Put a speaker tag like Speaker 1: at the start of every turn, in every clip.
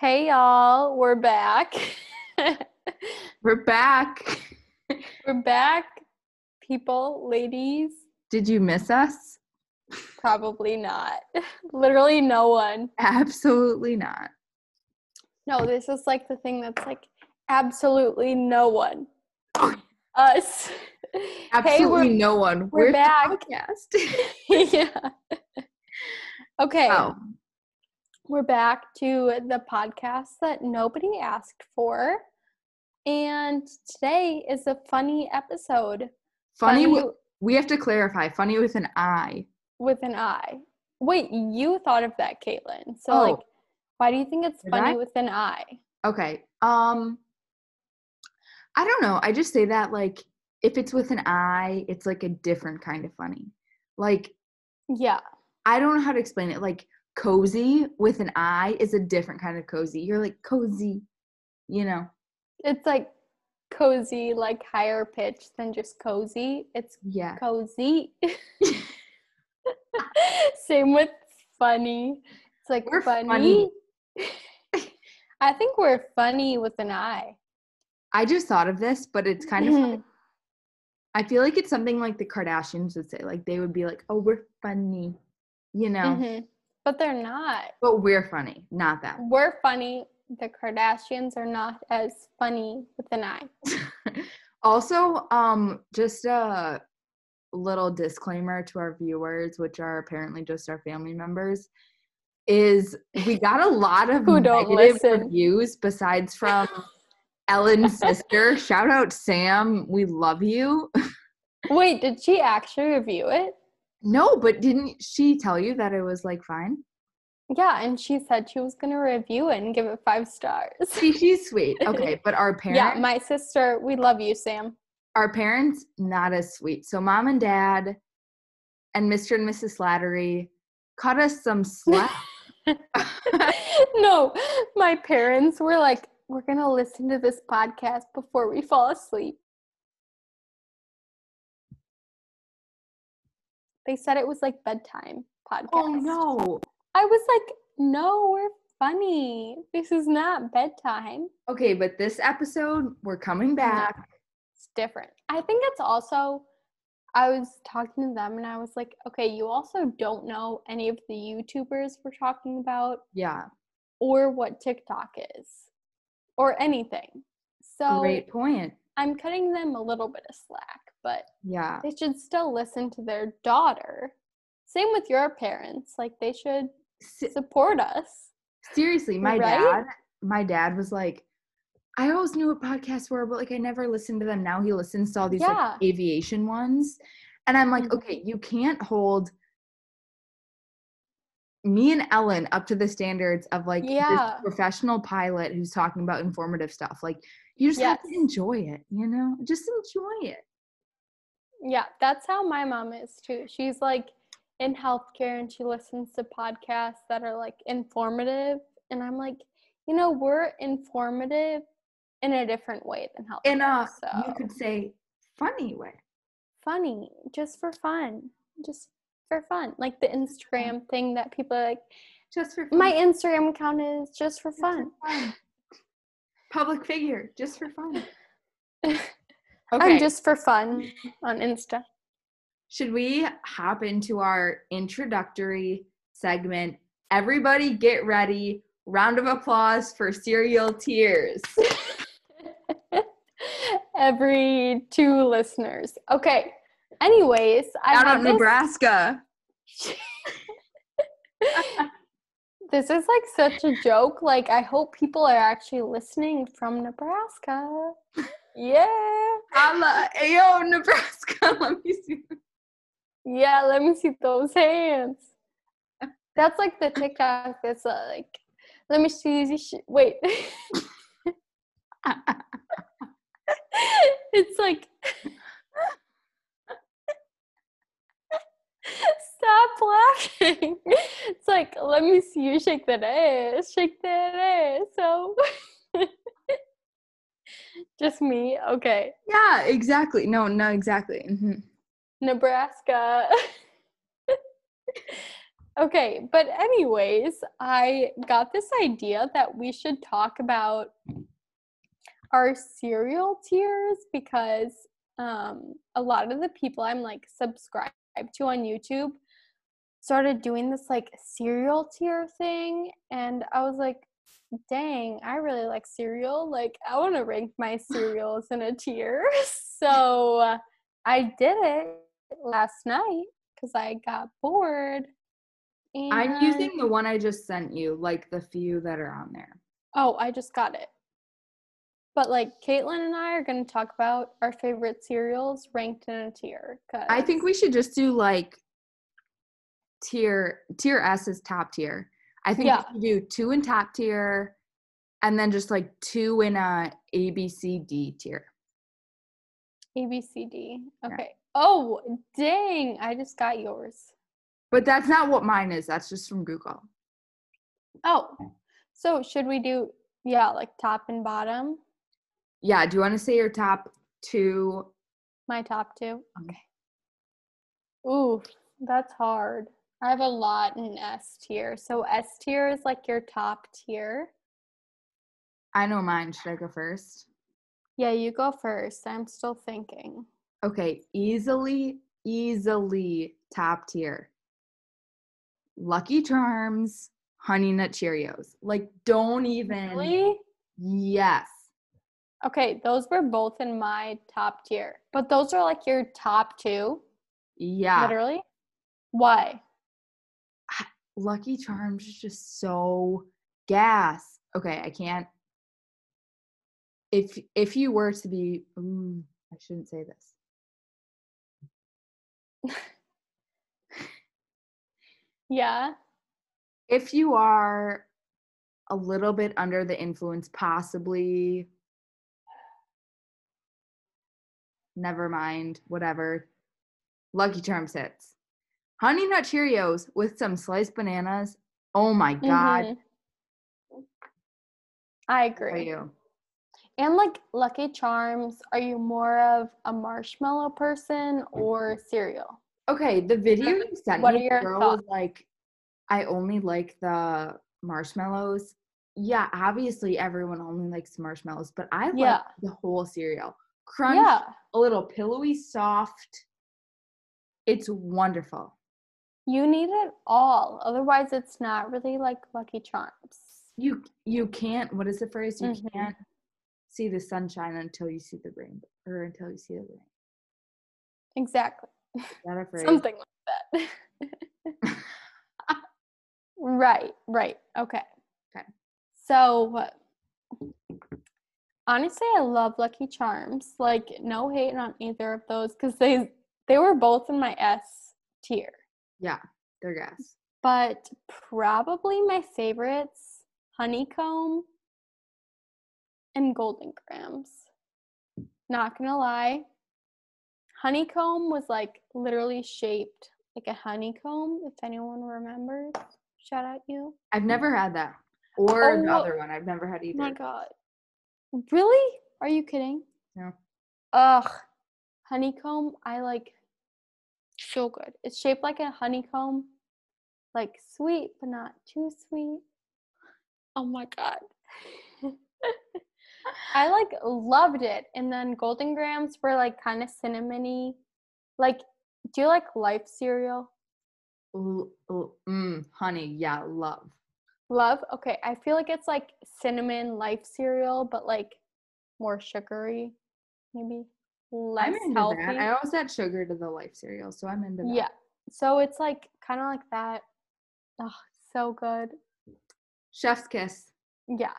Speaker 1: Hey y'all, we're back.
Speaker 2: We're back.
Speaker 1: we're back, people, ladies.
Speaker 2: Did you miss us?
Speaker 1: Probably not. Literally no one.
Speaker 2: Absolutely not.
Speaker 1: No, this is like the thing that's like absolutely no one. Us.
Speaker 2: Absolutely
Speaker 1: we're-
Speaker 2: no one.
Speaker 1: we're
Speaker 2: the
Speaker 1: back. yeah. Okay,
Speaker 2: oh,
Speaker 1: we're back to the podcast that nobody asked for. And today is a funny episode.
Speaker 2: funny.
Speaker 1: Funny
Speaker 2: we have to clarify. Funny with an I.
Speaker 1: with an I. Wait, you thought of that, Caitlin. So
Speaker 2: Oh.
Speaker 1: like why do you think it's
Speaker 2: Did
Speaker 1: funny
Speaker 2: I?
Speaker 1: with an I?
Speaker 2: Okay. Um, I don't know. I just say that like if it's with an I, it's like a different kind of funny. Like
Speaker 1: Yeah.
Speaker 2: I don't know how to explain it. Like cozy with an I is a different kind of cozy. You're like cozy, you know.
Speaker 1: It's like cozy, like higher pitch than just cozy. It's
Speaker 2: Yeah.
Speaker 1: cozy. Same with funny. It's like
Speaker 2: We're
Speaker 1: funny.
Speaker 2: funny.
Speaker 1: I think we're funny with an I.
Speaker 2: I just thought of this, but it's kind of
Speaker 1: Mm-hmm.
Speaker 2: funny. I feel like it's something like the Kardashians would say. Like they would be like, "Oh, we're funny," you know.
Speaker 1: Mhm. But they're not.
Speaker 2: But we're funny, not them.
Speaker 1: We're funny. The Kardashians are not as funny with an I.
Speaker 2: also, um, just a little disclaimer to our viewers, which are apparently just our family members, is we got a lot of
Speaker 1: Who don't
Speaker 2: negative
Speaker 1: listen.
Speaker 2: reviews besides from Ellen's sister. Shout out Sam, we love you.
Speaker 1: Wait, did she actually review it?
Speaker 2: No, but didn't she tell you that it was like fine?
Speaker 1: Yeah, and she said she was gonna review it and give it five stars.
Speaker 2: See, she's sweet. Okay, but our parents,
Speaker 1: yeah, my sister, we love you, Sam.
Speaker 2: our parents, not as sweet. So mom and dad, and Mr. and Mrs. Slattery cut us some slack.
Speaker 1: no, my parents were like, we're gonna listen to this podcast before we fall asleep. They said it was like bedtime oh, podcast.
Speaker 2: oh no.
Speaker 1: I was like, no, we're funny. This is not bedtime.
Speaker 2: Okay, but this episode, we're coming back.
Speaker 1: It's different. I think it's also I was talking to them and I was like, okay, you also don't know any of the YouTubers we're talking about
Speaker 2: Yeah,
Speaker 1: or what TikTok is or anything. So
Speaker 2: great point.
Speaker 1: I'm cutting them a little bit of slack, but
Speaker 2: Yeah,
Speaker 1: they should still listen to their daughter. Same with your parents. Like they should support us.
Speaker 2: seriously, my
Speaker 1: Right?
Speaker 2: dad, my dad was like, I always knew what podcasts were, but like I never listened to them. Now he listens to all these
Speaker 1: Yeah.
Speaker 2: like aviation ones, and I'm like,
Speaker 1: Mhm.
Speaker 2: okay, you can't hold me and Ellen up to the standards of like
Speaker 1: Yeah.
Speaker 2: this professional pilot who's talking about informative stuff. Like you just have to enjoy it, you know? Just enjoy it.
Speaker 1: Yeah, that's how my mom is too. She's like in healthcare and she listens to podcasts that are like informative. And I'm like, you know, we're informative in a different way than healthcare.
Speaker 2: In a
Speaker 1: so
Speaker 2: you could say funny way.
Speaker 1: funny, just for fun. Just for fun. Like the Instagram thing that people are like,
Speaker 2: Just for fun.
Speaker 1: my Instagram account is just for
Speaker 2: Just for
Speaker 1: fun.
Speaker 2: fun. Public figure, just for fun.
Speaker 1: I'm just for fun on Insta.
Speaker 2: Should we hop into our introductory segment? Everybody get ready. Round of applause for Cereal Tiers.
Speaker 1: Every two listeners. Okay. Anyways, I
Speaker 2: Out of
Speaker 1: this-
Speaker 2: Nebraska.
Speaker 1: this is like such a joke. Like, I hope people are actually listening from Nebraska. Yeah.
Speaker 2: Holla, Ayo, Nebraska. Let me see.
Speaker 1: Yeah, let me see those hands. That's like the TikTok that's uh, like, let me see this shit. Wait. it's like, stop laughing. It's like, let me see you shake that ass, shake that ass. So, just me. Okay.
Speaker 2: yeah, exactly. No, no, exactly. Mhm.
Speaker 1: Nebraska. Okay, but anyways, I got this idea that we should talk about our cereal tiers because um, a lot of the people I'm like subscribed to on YouTube started doing this like cereal tier thing, and I was like, dang, I really like cereal. Like, I want to rank my cereals in a tier. So I did it last night because I got bored.
Speaker 2: And I'm using the one I just sent you, like the few that are on there.
Speaker 1: Oh, I just got it. But like Caitlin and I are going to talk about our favorite cereals ranked in a tier.
Speaker 2: Cause I think we should just do like tier tier S is top tier. I think yeah. we do two in top tier, and then just like two in a A B C D tier.
Speaker 1: A B C D. Okay. Yeah. Oh dang! I just got yours.
Speaker 2: But that's not what mine is. That's just from Google.
Speaker 1: Oh, so should we do yeah like top and bottom?
Speaker 2: Yeah. Do you want to say your top two?
Speaker 1: My top two. Mm-hmm. Okay. Ooh, that's hard. I have a lot in S tier. So S tier is like your top tier.
Speaker 2: I know mine. Should I go first?
Speaker 1: Yeah, you go first. I'm still thinking.
Speaker 2: Okay, easily, easily top tier. Lucky Charms, Honey Nut Cheerios. Like, don't even.
Speaker 1: Really?
Speaker 2: Yes.
Speaker 1: Okay, those were both in my top tier, but those are like your top two.
Speaker 2: Yeah.
Speaker 1: Literally. Why?
Speaker 2: Lucky Charms is just so gas. Okay, I can't. If if you were to be, ooh, I shouldn't say
Speaker 1: this. yeah.
Speaker 2: If you are a little bit under the influence, possibly. Never mind, whatever. Lucky Charms hits. Honey Nut Cheerios with some sliced bananas. Oh my god. Mm-hmm.
Speaker 1: I agree. you? And like Lucky Charms, are you more of a marshmallow person or cereal?
Speaker 2: Okay, the video you sent what me, are your girl thoughts? was like, I only like the marshmallows. Yeah, obviously everyone only likes marshmallows, but I like yeah. the whole cereal. Crunch, yeah. a little pillowy, soft. It's wonderful.
Speaker 1: You need it all. Otherwise, it's not really like Lucky Charms.
Speaker 2: You you can't. What is the phrase? You mm-hmm. can't see the sunshine until you see the rain, or until you see the rain.
Speaker 1: Exactly. Something like that. right. Right. Okay.
Speaker 2: Okay.
Speaker 1: So, honestly, I love Lucky Charms. Like, no hate on either of those because they they were both in my S tier.
Speaker 2: Yeah, they're gas.
Speaker 1: But probably my favorites honeycomb and Golden Grahams. Not gonna lie, honeycomb was like literally shaped like a honeycomb, if anyone remembers. Shout out you.
Speaker 2: I've never had that. Or oh, the other one. I've never had either.
Speaker 1: my god. Really? Are you kidding?
Speaker 2: No.
Speaker 1: Ugh. Honeycomb, I like so good. It's shaped like a honeycomb, like sweet but not too sweet. Oh my god. I like loved it. And then Golden Grahams were like kind of cinnamony. Like, do you like life cereal?
Speaker 2: mm, honey, yeah, love.
Speaker 1: Love? Okay. I feel like it's like cinnamon life cereal, but like more sugary, maybe less
Speaker 2: I'm into
Speaker 1: healthy.
Speaker 2: That. I always add sugar to the life cereal, so I'm into that.
Speaker 1: Yeah. So it's like kind of like that. Oh, so good.
Speaker 2: Chef's kiss.
Speaker 1: Yeah.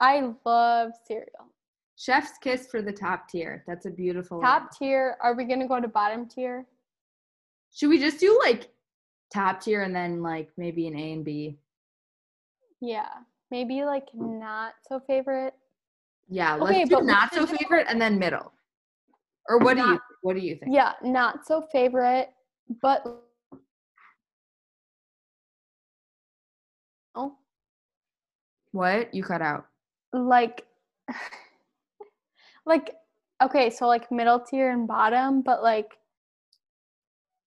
Speaker 1: I love cereal.
Speaker 2: Chef's kiss for the top tier. That's a beautiful
Speaker 1: top one. tier. Are we gonna go to bottom tier?
Speaker 2: Should we just do like top tier and then like maybe an A and B?
Speaker 1: Yeah. Maybe like hmm. not so favorite.
Speaker 2: Yeah, let's okay, do not so favorite and then middle. Or what not, do you what do you think?
Speaker 1: Yeah, not so favorite, but
Speaker 2: oh. What? You cut out.
Speaker 1: Like like okay, so like middle tier and bottom, but like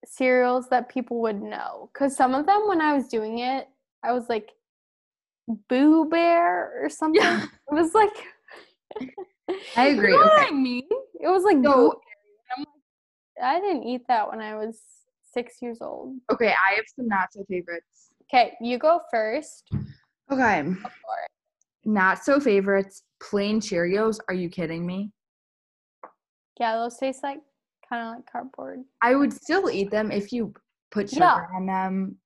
Speaker 1: cereals that people would know. Because some of them, when I was doing it, I was like, Boo Bear or something. Yeah. It was like,
Speaker 2: I agree.
Speaker 1: You know okay. I mean? It was like, so, like, I didn't eat that when I was six years old.
Speaker 2: Okay, I have some not so favorites.
Speaker 1: Okay, you go first.
Speaker 2: Okay. Go not so favorites, plain Cheerios. Are you kidding me?
Speaker 1: Yeah, those taste like kind of like cardboard.
Speaker 2: I would still eat them if you put sugar yeah. on them,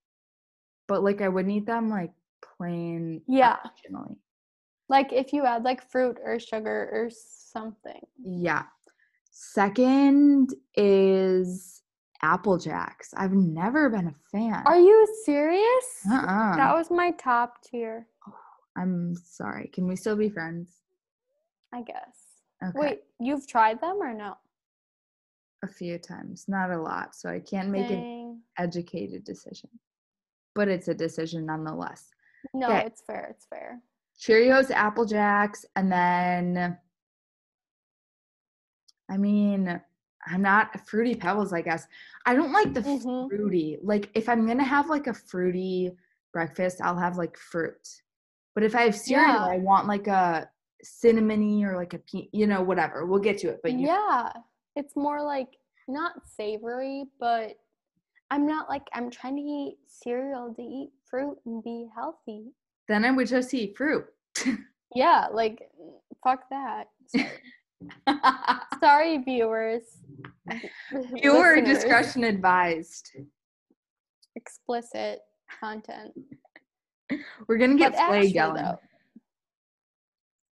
Speaker 2: but like I wouldn't eat them like plain.
Speaker 1: Yeah. Like if you add like fruit or sugar or something.
Speaker 2: Yeah. Second is Apple Jacks. I've never been a fan.
Speaker 1: Are you serious? Uh-uh. That was my top tier.
Speaker 2: Oh, I'm sorry. Can we still be friends?
Speaker 1: I guess. Okay. Wait, you've tried them or no?
Speaker 2: A few times, not a lot, so I can't make Dang. an educated decision. But it's a decision nonetheless.
Speaker 1: No, okay. it's fair. It's fair.
Speaker 2: Cheerios, Apple Jacks, and then I mean, I'm not fruity pebbles, I guess. I don't like the mm-hmm. fruity. Like if I'm gonna have like a fruity breakfast, I'll have like fruit. But if I have cereal, yeah. I want like a cinnamony or like a you know whatever. We'll get to it. But
Speaker 1: you- yeah, it's more like not savory, but I'm not like I'm trying to eat cereal to eat fruit and be healthy.
Speaker 2: Then I would just eat fruit.
Speaker 1: yeah, like fuck that. Sorry, viewers.
Speaker 2: Viewer discretion advised.
Speaker 1: Explicit content.
Speaker 2: We're gonna get Slay yelling. Though,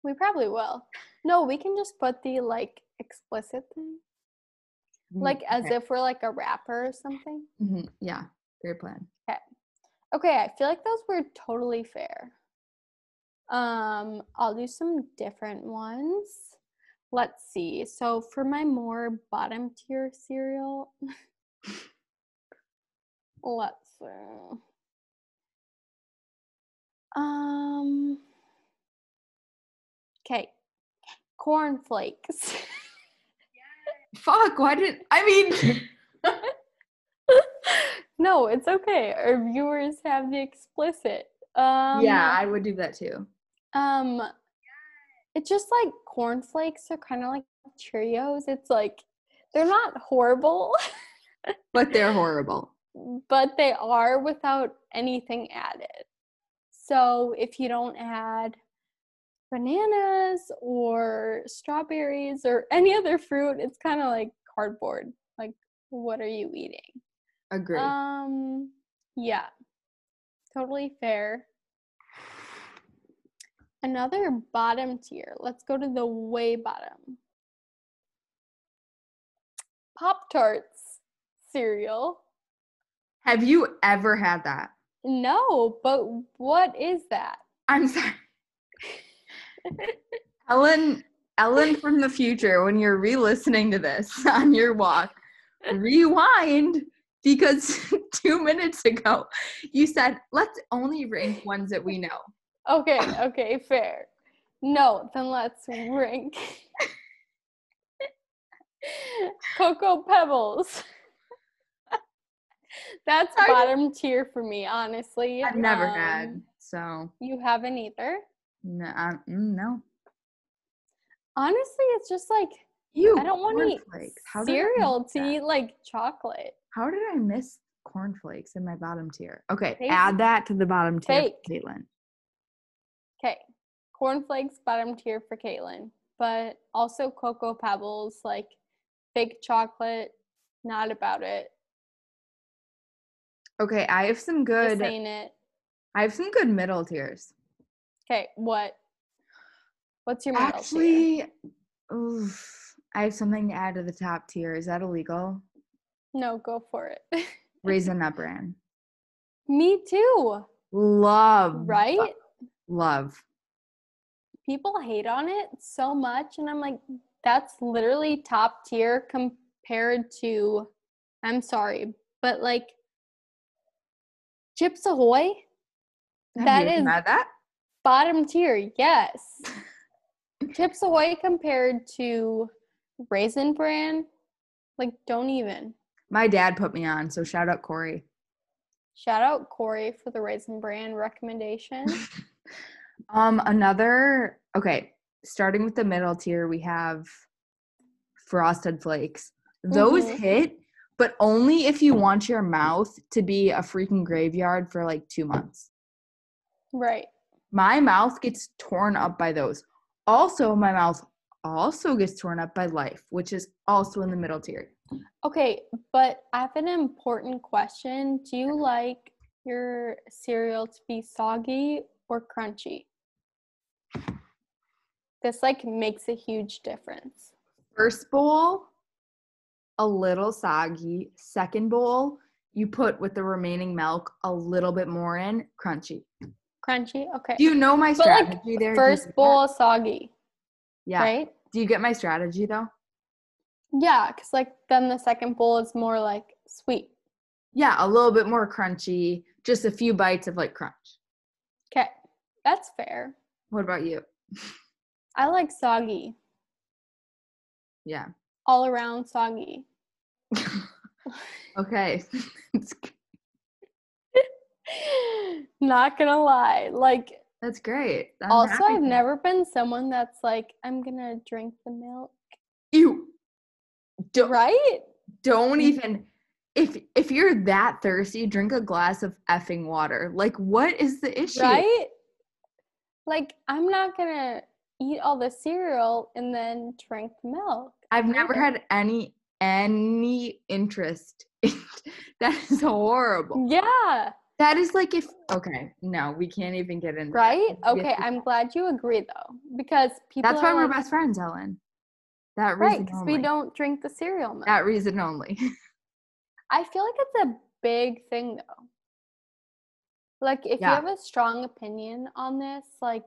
Speaker 1: we probably will. No, we can just put the like explicit thing. Mm, like as okay. if we're like a rapper or something.
Speaker 2: Mm-hmm. Yeah, great plan.
Speaker 1: Okay. I feel like those were totally fair. Um, I'll do some different ones. Let's see. So for my more bottom tier cereal, let's see. Um. Okay. Cornflakes.
Speaker 2: Fuck, why did I mean
Speaker 1: No, it's okay. Our viewers have the explicit. Um
Speaker 2: Yeah, I would do that too.
Speaker 1: Um it's just like cornflakes are kind of like Cheerios. It's like they're not horrible.
Speaker 2: but they're horrible.
Speaker 1: But they are without anything added. So if you don't add bananas or strawberries or any other fruit, it's kind of like cardboard. Like, what are you eating?
Speaker 2: Agree.
Speaker 1: Um, yeah, totally fair. Another bottom tier. Let's go to the way bottom. Pop Tarts cereal.
Speaker 2: Have you ever had that?
Speaker 1: No, but what is that?
Speaker 2: I'm sorry. Ellen, Ellen from the future, when you're re-listening to this on your walk, rewind because two minutes ago you said let's only rank ones that we know.
Speaker 1: Okay, okay, fair. No, then let's rank Cocoa Pebbles. That's bottom tier for me, honestly.
Speaker 2: I've never um, had, so.
Speaker 1: You haven't either?
Speaker 2: No, uh, mm, no.
Speaker 1: Honestly, it's just like you. I don't want to eat cereal to eat like chocolate.
Speaker 2: How did I miss cornflakes in my bottom tier? Okay, add that to the bottom tier, Fake. Caitlin.
Speaker 1: Okay, cornflakes bottom tier for Caitlin, but also cocoa pebbles, like fake chocolate. Not about it.
Speaker 2: Okay, I have some good.
Speaker 1: Just saying it.
Speaker 2: I have some good middle tiers.
Speaker 1: Okay, what? What's your middle
Speaker 2: Actually, oof, I have something to add to the top tier. Is that illegal?
Speaker 1: No, go for it.
Speaker 2: Raisin Nut Bran.
Speaker 1: Me too.
Speaker 2: Love.
Speaker 1: Right?
Speaker 2: Love.
Speaker 1: People hate on it so much, and I'm like, that's literally top tier compared to. I'm sorry, but like Chips Ahoy.
Speaker 2: Have that is that?
Speaker 1: bottom tier. Yes. Chips Ahoy compared to Raisin Bran, like don't even.
Speaker 2: My dad put me on, so shout out Corey.
Speaker 1: Shout out Corey for the Raisin Bran recommendation.
Speaker 2: um, another okay, starting with the middle tier, we have frosted flakes. Those mm-hmm. hit, but only if you want your mouth to be a freaking graveyard for like two months.
Speaker 1: Right.
Speaker 2: My mouth gets torn up by those. Also, my mouth also gets torn up by life, which is also in the middle tier.
Speaker 1: Okay, but I have an important question. Do you like your cereal to be soggy or crunchy? This like makes a huge difference.
Speaker 2: First bowl, a little soggy. Second bowl, you put with the remaining milk a little bit more in, crunchy.
Speaker 1: Crunchy, okay.
Speaker 2: Do you know my strategy
Speaker 1: like,
Speaker 2: there?
Speaker 1: First bowl soggy.
Speaker 2: Yeah. Right? Do you get my strategy though?
Speaker 1: Yeah, because like then the second bowl is more like sweet.
Speaker 2: Yeah, a little bit more crunchy, just a few bites of like crunch.
Speaker 1: Okay, that's fair.
Speaker 2: What about you?
Speaker 1: I like soggy.
Speaker 2: Yeah.
Speaker 1: All around soggy.
Speaker 2: okay.
Speaker 1: Not gonna lie, like
Speaker 2: that's great.
Speaker 1: I'm also, I've never been someone that's like, I'm gonna drink the milk.
Speaker 2: You
Speaker 1: don't, right?
Speaker 2: Don't mm-hmm. even if if you're that thirsty, drink a glass of effing water. Like, what is the issue?
Speaker 1: Right? Like, I'm not gonna eat all the cereal and then drink milk.
Speaker 2: I've never had any any interest. In, that is horrible.
Speaker 1: Yeah.
Speaker 2: That is like if okay, no, we can't even get in.
Speaker 1: Right? Okay, I'm glad you agree though, because people.
Speaker 2: That's why we're best friends, Ellen.
Speaker 1: That reason right, because we don't drink the cereal milk.
Speaker 2: That reason only.
Speaker 1: I feel like it's a big thing though. Like if yeah. you have a strong opinion on this, like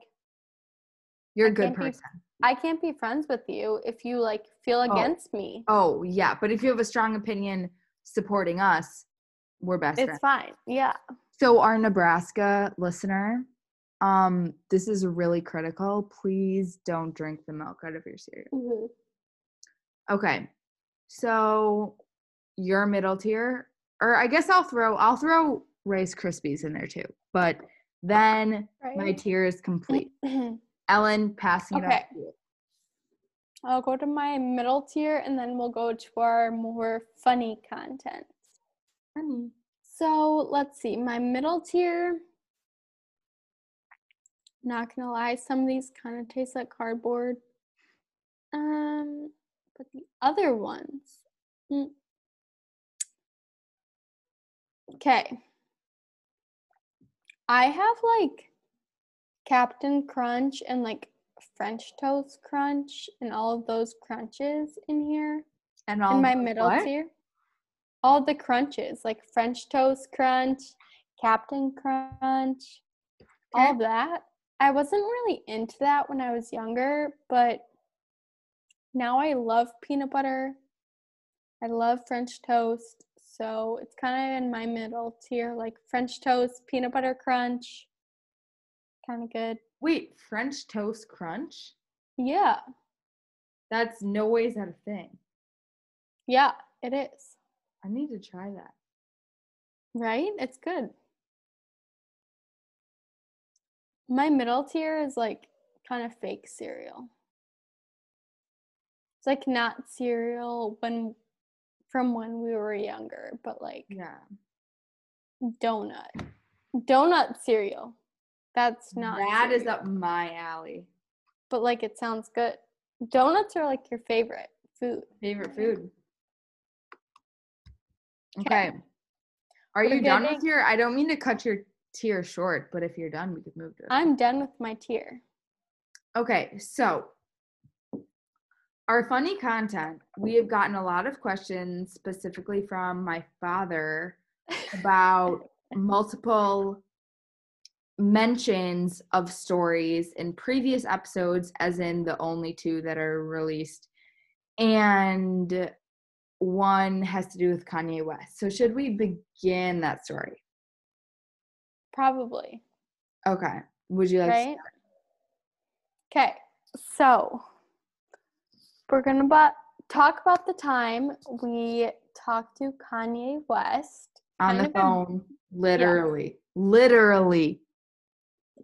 Speaker 2: you're a good person.
Speaker 1: Be, I can't be friends with you if you like feel oh. against me.
Speaker 2: Oh yeah, but if you have a strong opinion supporting us, we're best
Speaker 1: it's
Speaker 2: friends.
Speaker 1: fine. Yeah.
Speaker 2: So our Nebraska listener, um, this is really critical. Please don't drink the milk out of your cereal. Mm-hmm. Okay. So your middle tier, or I guess I'll throw I'll throw Rice Krispies in there too. But then right. my tier is complete. Ellen, passing okay. it off to you.
Speaker 1: I'll go to my middle tier and then we'll go to our more funny content. Funny. So let's see, my middle tier. Not gonna lie, some of these kind of taste like cardboard. Um, but the other ones. Mm. Okay. I have like Captain Crunch and like French Toast Crunch and all of those crunches in here.
Speaker 2: And all
Speaker 1: in my middle what? tier all the crunches like French toast crunch, Captain Crunch, okay. all that. I wasn't really into that when I was younger, but now I love peanut butter. I love French toast. So it's kind of in my middle tier, like French toast, peanut butter crunch. Kind of good.
Speaker 2: Wait, French toast crunch?
Speaker 1: Yeah.
Speaker 2: That's no ways that a thing.
Speaker 1: Yeah, it is.
Speaker 2: I need to try that.
Speaker 1: Right? It's good. My middle tier is like kind of fake cereal. It's like not cereal when from when we were younger, but like
Speaker 2: yeah.
Speaker 1: Donut. Donut cereal. That's not
Speaker 2: That cereal. is up my alley.
Speaker 1: But like it sounds good. Donuts are like your favorite food.
Speaker 2: Favorite food. Okay. Are We're you done with your? I don't mean to cut your tier short, but if you're done, we could move to.
Speaker 1: I'm done with my tier.
Speaker 2: Okay, so our funny content. We have gotten a lot of questions, specifically from my father, about multiple mentions of stories in previous episodes, as in the only two that are released, and one has to do with Kanye West. So should we begin that story?
Speaker 1: Probably.
Speaker 2: Okay. Would you like right?
Speaker 1: Okay. So we're gonna talk about the time we talked to Kanye West
Speaker 2: on the phone, a, literally, yeah. literally.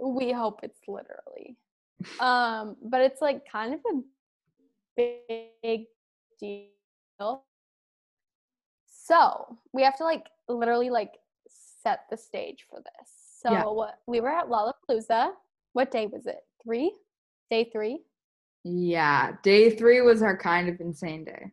Speaker 1: We hope it's literally. um, but it's like kind of a big deal. So we have to like literally like set the stage for this. So yeah. we were at Lollapalooza. What day was it? Three? Day three?
Speaker 2: Yeah, day three was our kind of insane day.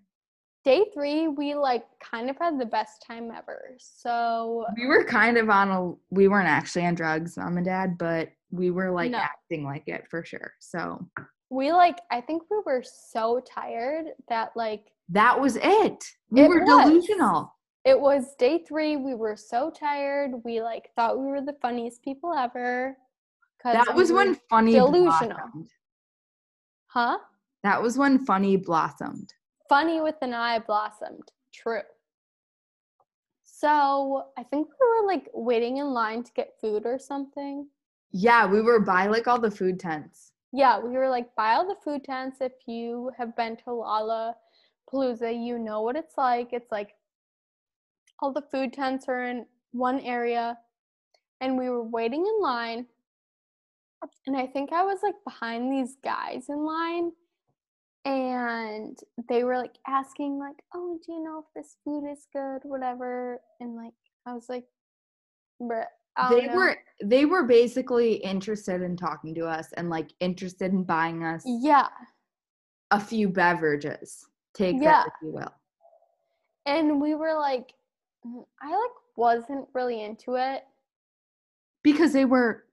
Speaker 1: Day three, we like kind of had the best time ever. So
Speaker 2: we were kind of on a, we weren't actually on drugs, mom and dad, but we were like no. acting like it for sure. So
Speaker 1: we like, I think we were so tired that like,
Speaker 2: that was it. We it were was. delusional.
Speaker 1: It was day three. We were so tired. We like thought we were the funniest people ever.
Speaker 2: That was when funny delusional. Blossomed.
Speaker 1: Huh?
Speaker 2: That was when funny blossomed.
Speaker 1: Funny with an eye blossomed. True. So I think we were like waiting in line to get food or something.
Speaker 2: Yeah, we were by like all the food tents.
Speaker 1: Yeah, we were like by all the food tents. If you have been to Lala Palooza, you know what it's like. It's like all the food tents are in one area, and we were waiting in line and I think I was like behind these guys in line and they were like asking like, "Oh, do you know if this food is good, whatever?" And like I was like, "Bruh,
Speaker 2: they know. were they were basically interested in talking to us and like interested in buying us
Speaker 1: yeah
Speaker 2: a few beverages take yeah. that if you will
Speaker 1: and we were like mm, i like wasn't really into it
Speaker 2: because they were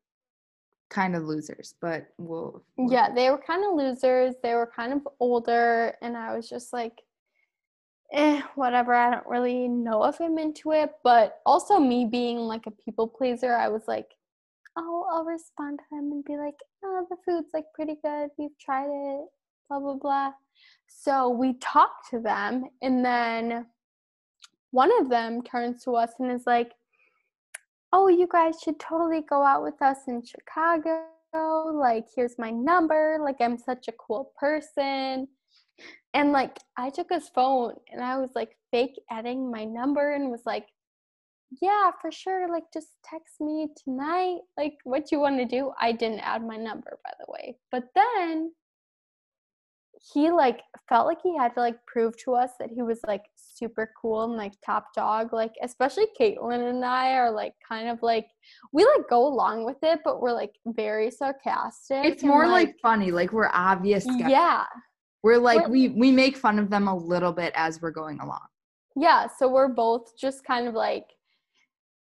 Speaker 2: kind of losers, but we'll,
Speaker 1: we'll. Yeah, they were kind of losers. They were kind of older, and I was just like, eh, whatever. I don't really know if I'm into it. But also, me being like a people pleaser, I was like, oh, I'll respond to them and be like, oh, the food's like pretty good. We've tried it, blah, blah, blah. So we talked to them, and then one of them turns to us and is like, oh, you guys should totally go out with us in Chicago. Like, here's my number. Like, I'm such a cool person. And like, I took his phone and I was like fake adding my number and was like, yeah, for sure. Like, just text me tonight. Like, what you want to do? I didn't add my number, by the way. But then he like felt like he had to like prove to us that he was like super cool and like top dog. Like especially Caitlin and I are like kind of like we like go along with it, but we're like very sarcastic.
Speaker 2: It's more like, like, funny. Like we're obvious.
Speaker 1: Skeptics. Yeah.
Speaker 2: We're like we're, we we make fun of them a little bit as we're going along.
Speaker 1: Yeah, so we're both just kind of like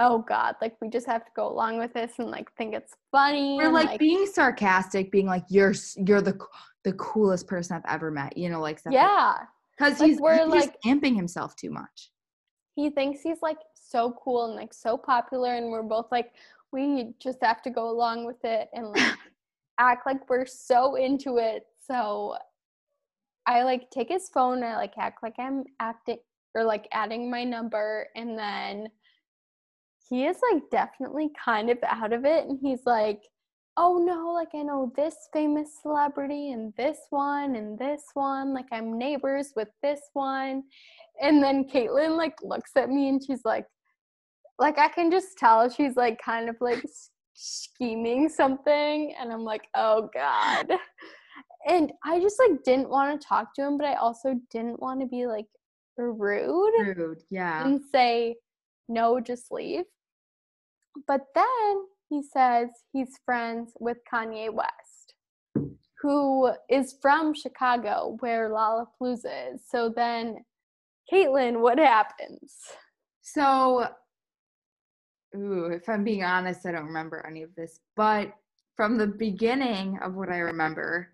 Speaker 1: oh god like we just have to go along with this and like think it's funny
Speaker 2: we're like, like, being sarcastic being like you're you're the the coolest person I've ever met. You know, like
Speaker 1: yeah,
Speaker 2: because like, he's, we're he's like amping himself too much.
Speaker 1: He thinks he's like so cool and like so popular, and we're both like we just have to go along with it and like act like we're so into it. So I like take his phone, I like act like I'm acting or like adding my number, and then he is like definitely kind of out of it, and he's like oh no, like I know this famous celebrity and this one and this one, like I'm neighbors with this one. And then Caitlin like looks at me and she's like, like I can just tell she's like kind of like scheming something. And I'm like, oh God. And I just like didn't want to talk to him, but I also didn't want to be like rude.
Speaker 2: Rude, yeah.
Speaker 1: And say, no, just leave. But then he says he's friends with Kanye West, who is from Chicago, where Lollapalooza is. So then, Caitlin, what happens?
Speaker 2: So, ooh, if I'm being honest, I don't remember any of this. But from the beginning of what I remember,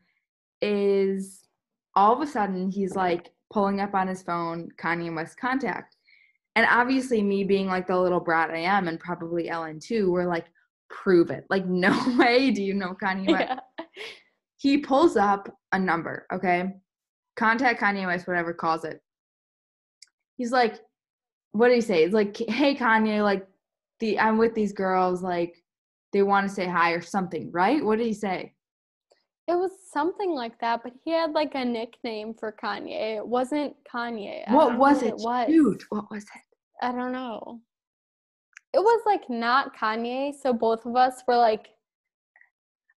Speaker 2: is all of a sudden he's like pulling up on his phone Kanye West contact. And obviously, me being like the little brat I am, and probably Ellen too, we're like, prove it. Like, no way do you know Kanye West. Yeah. He pulls up a number, okay? Contact Kanye West, whatever calls it. He's like, what did he say? It's like, hey Kanye, like the I'm with these girls, like they want to say hi or something, right? What did he say?
Speaker 1: It was something like that, but he had like a nickname for Kanye. It wasn't Kanye.
Speaker 2: What was it? it was. Dude, what was it?
Speaker 1: I don't know. It was like not Kanye, so both of us were like,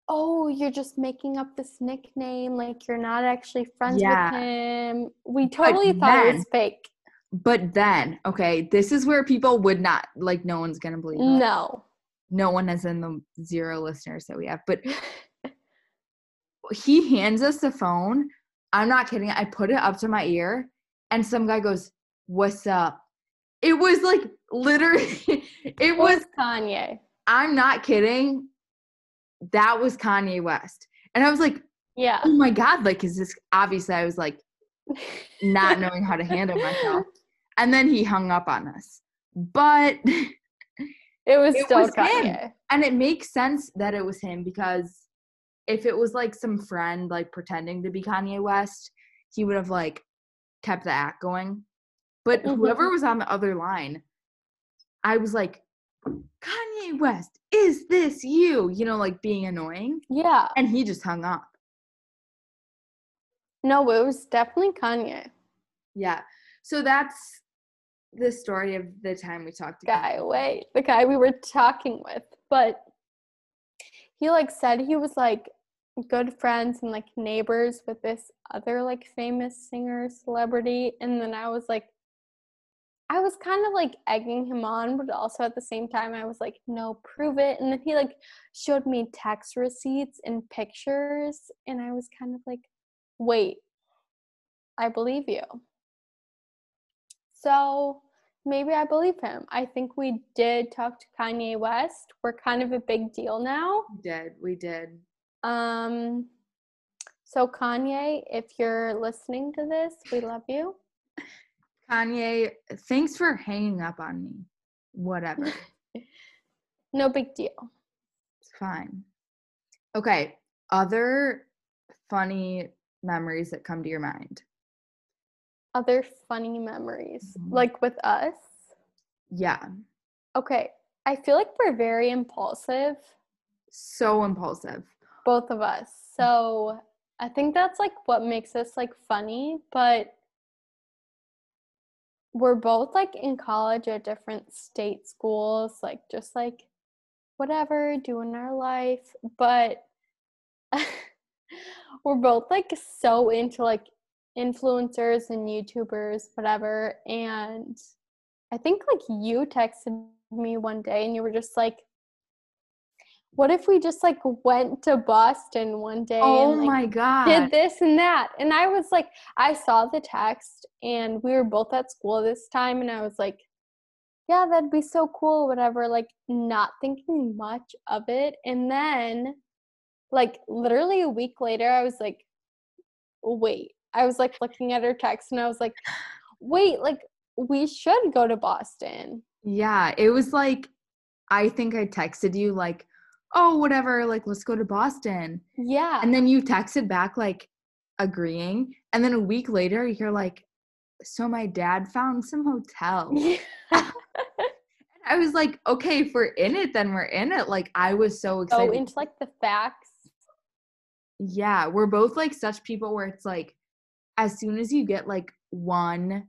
Speaker 1: "Oh, you're just making up this nickname. Like you're not actually friends yeah. with him." We totally but thought then, it was fake.
Speaker 2: But then, okay, this is where people would not like. No one's gonna believe.
Speaker 1: No.
Speaker 2: No one is in the zero listeners that we have, but he hands us the phone. I'm not kidding. I put it up to my ear, and some guy goes, "What's up?" It was like literally, it was
Speaker 1: Kanye.
Speaker 2: I'm not kidding. That was Kanye West, and I was like,
Speaker 1: "Yeah,
Speaker 2: oh my god!" Like, is this obviously? I was like, not knowing how to handle myself, and then he hung up on us. But
Speaker 1: it was it still was Kanye,
Speaker 2: him. and it makes sense that it was him because if it was like some friend like pretending to be Kanye West, he would have like kept the act going. But mm-hmm. whoever was on the other line, I was like, Kanye West, is this you? You know, like being annoying.
Speaker 1: Yeah.
Speaker 2: And he just hung up.
Speaker 1: No, it was definitely Kanye.
Speaker 2: Yeah. So that's the story of the time we talked to
Speaker 1: guy. Wait, the guy we were talking with, but he like said he was like good friends and like neighbors with this other like famous singer celebrity and then i was like i was kind of like egging him on but also at the same time i was like no prove it. And then he like showed me text receipts and pictures and i was kind of like wait i believe you. So maybe i believe him. I think we did talk to kanye west. We're kind of a big deal now.
Speaker 2: We did we did.
Speaker 1: Um, so Kanye, if you're listening to this, we love you.
Speaker 2: Kanye, thanks for hanging up on me. Whatever.
Speaker 1: no big deal.
Speaker 2: It's fine. Okay, other funny memories that come to your mind.
Speaker 1: Other funny memories, mm-hmm. like with us?
Speaker 2: Yeah.
Speaker 1: Okay, I feel like we're very impulsive.
Speaker 2: So impulsive
Speaker 1: both of us. So I think that's like what makes us like funny, but we're both like in college at different state schools, like just like whatever, doing our life. But we're both like so into like influencers and YouTubers, whatever. And I think like you texted me one day and you were just like, what if we just like went to Boston one day
Speaker 2: oh
Speaker 1: and like,
Speaker 2: my god.
Speaker 1: did this and that? And I was like I saw the text and we were both at school this time and I was like yeah that'd be so cool whatever like not thinking much of it. And then like literally a week later I was like wait I was like looking at her text and I was like wait like we should go to Boston.
Speaker 2: Yeah it was like I think I texted you like oh, whatever, like, let's go to Boston.
Speaker 1: Yeah.
Speaker 2: And then you texted back, like, agreeing. And then a week later, you're like, so my dad found some hotel. Yeah. I was like, okay, if we're in it, then we're in it. Like, I was so oh, excited.
Speaker 1: Oh, into like the facts.
Speaker 2: Yeah, we're both like such people where it's like, as soon as you get like one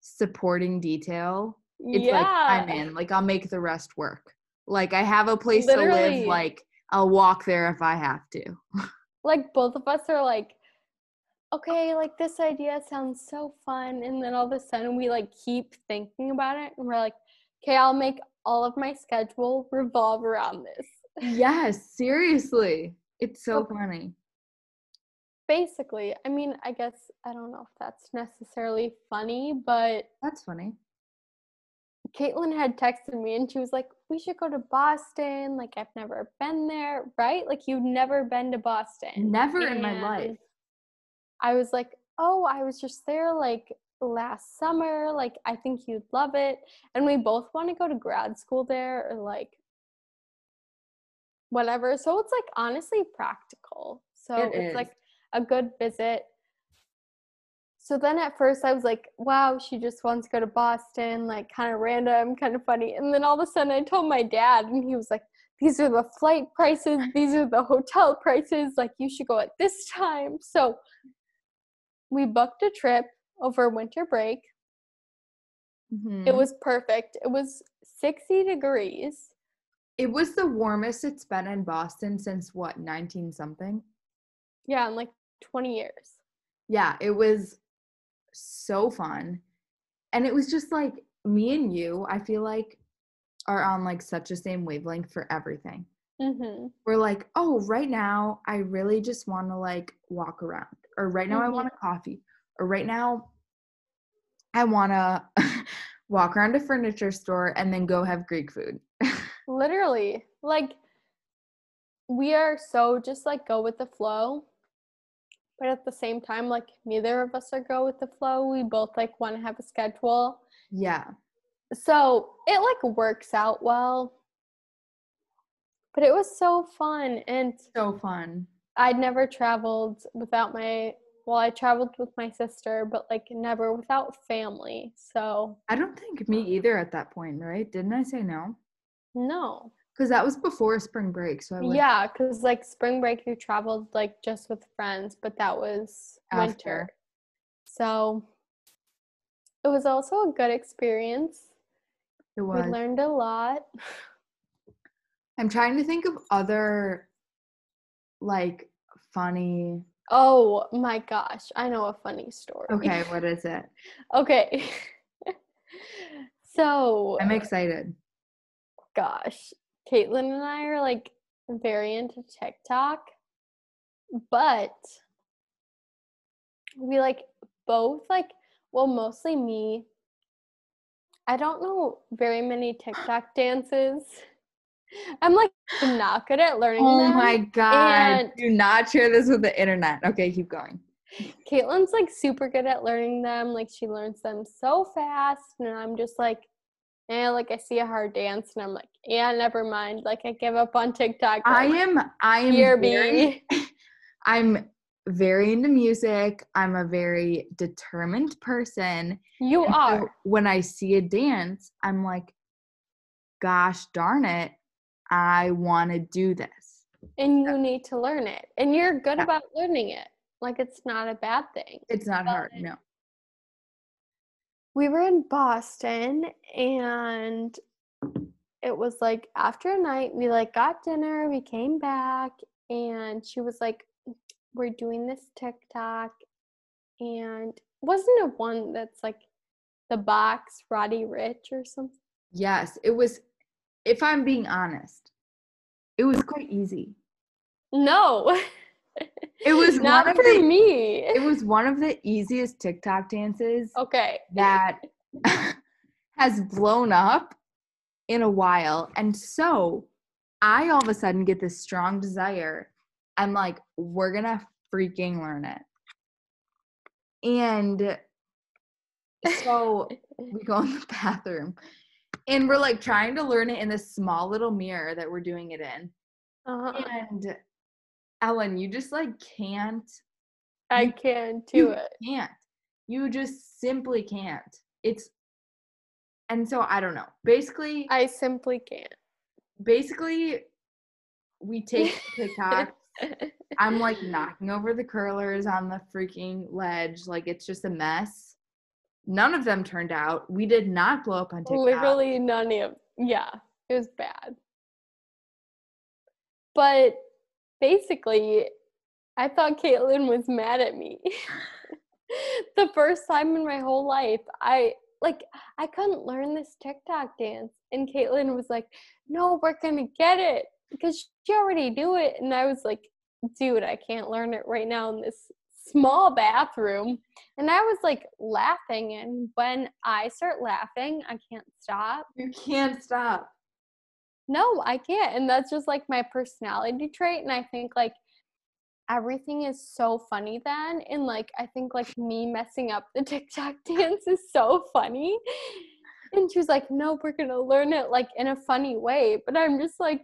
Speaker 2: supporting detail, it's yeah. like, I'm in. Like, I'll make the rest work. Like I have a place Literally. to live. Like I'll walk there if I have to.
Speaker 1: like both of us are like, okay, like this idea sounds so fun, and then all of a sudden we like keep thinking about it, and we're like, okay, I'll make all of my schedule revolve around this.
Speaker 2: Yes, seriously, it's so okay. funny.
Speaker 1: Basically, I mean, I guess I don't know if that's necessarily funny, but
Speaker 2: that's funny.
Speaker 1: Caitlin had texted me and she was like, We should go to Boston. Like, I've never been there, right? Like, you've never been to Boston.
Speaker 2: Never and in my life.
Speaker 1: I was like, Oh, I was just there like last summer. Like, I think you'd love it. And we both want to go to grad school there or like whatever. So it's like honestly practical. So it it's is. like a good visit so then at first I was like, wow, she just wants to go to Boston, like kind of random, kind of funny. And then all of a sudden I told my dad, and he was like, these are the flight prices, these are the hotel prices, like you should go at this time. So we booked a trip over winter break. Mm-hmm. It was perfect. It was 60 degrees.
Speaker 2: It was the warmest it's been in Boston since what, 19 something?
Speaker 1: Yeah, in like 20 years.
Speaker 2: Yeah, it was so fun. And it was just like me and you, I feel like, are on like such a same wavelength for everything. Mm-hmm. We're like, oh, right now, I really just want to like walk around, or right now, mm-hmm. I want a coffee, or right now, I want to walk around a furniture store and then go have Greek food.
Speaker 1: Literally, like, we are so just like go with the flow but at the same time like neither of us are go with the flow. We both like want to have a schedule.
Speaker 2: Yeah.
Speaker 1: So it like works out well. But it was so fun and
Speaker 2: so fun.
Speaker 1: I'd never traveled without my well i traveled with my sister but like never without family so
Speaker 2: i don't think me either at that point right? Didn't i say no?
Speaker 1: No
Speaker 2: because that was before spring break. So
Speaker 1: I yeah, because like spring break you traveled like just with friends, but that was After. winter. So it was also a good experience. It was. We learned a lot.
Speaker 2: I'm trying to think of other like funny.
Speaker 1: Oh my gosh, I know a funny story.
Speaker 2: Okay, what is it?
Speaker 1: okay. so
Speaker 2: I'm excited.
Speaker 1: Gosh, Caitlin and I are like very into TikTok, but we like both like well mostly me. I don't know very many TikTok dances. I'm like not good at learning.
Speaker 2: Oh them, my god! Do not share this with the internet. Okay, keep going.
Speaker 1: Caitlin's like super good at learning them. Like she learns them so fast, and I'm just like, and like I see a hard dance and I'm like, yeah, never mind. Like I give up on TikTok.
Speaker 2: I am I am very, I'm very into music. I'm a very determined person.
Speaker 1: You and are. So
Speaker 2: when I see a dance, I'm like, gosh darn it, I want to do this.
Speaker 1: And you need to learn it. And you're good yeah. about learning it. Like it's not a bad thing.
Speaker 2: It's not but hard, no
Speaker 1: we were in Boston and it was like after a night we like got dinner, we came back and she was like we're doing this TikTok and wasn't it one that's like the box Roddy Ricch or something?
Speaker 2: Yes, it was if I'm being honest, it was quite easy.
Speaker 1: No.
Speaker 2: It was
Speaker 1: not for
Speaker 2: the,
Speaker 1: me.
Speaker 2: It was one of the easiest TikTok dances.
Speaker 1: Okay.
Speaker 2: That has blown up in a while. And so I all of a sudden get this strong desire. I'm like, we're gonna freaking learn it. And so we go in the bathroom and we're like trying to learn it in this small little mirror that we're doing it in. Uh-huh. And Ellen, you just like can't.
Speaker 1: I can't do it.
Speaker 2: Can't. You just simply can't. It's, and so I don't know. Basically,
Speaker 1: I simply can't.
Speaker 2: Basically, we take TikTok. I'm like knocking over the curlers on the freaking ledge. Like it's just a mess. None of them turned out. We did not blow up on TikTok.
Speaker 1: Literally none of. Yeah, it was bad. But basically, I thought Caitlin was mad at me. the first time in my whole life, I like I couldn't learn this TikTok dance, and Caitlin was like, "No, we're gonna get it because she already do it," and I was like, "Dude, I can't learn it right now in this small bathroom." And I was like laughing, and when I start laughing, I can't stop.
Speaker 2: You can't stop
Speaker 1: no, I can't. And that's just like my personality trait. And I think like everything is so funny then. And like, I think like me messing up the TikTok dance is so funny. And she was like, no, we're going to learn it like in a funny way. But I'm just like,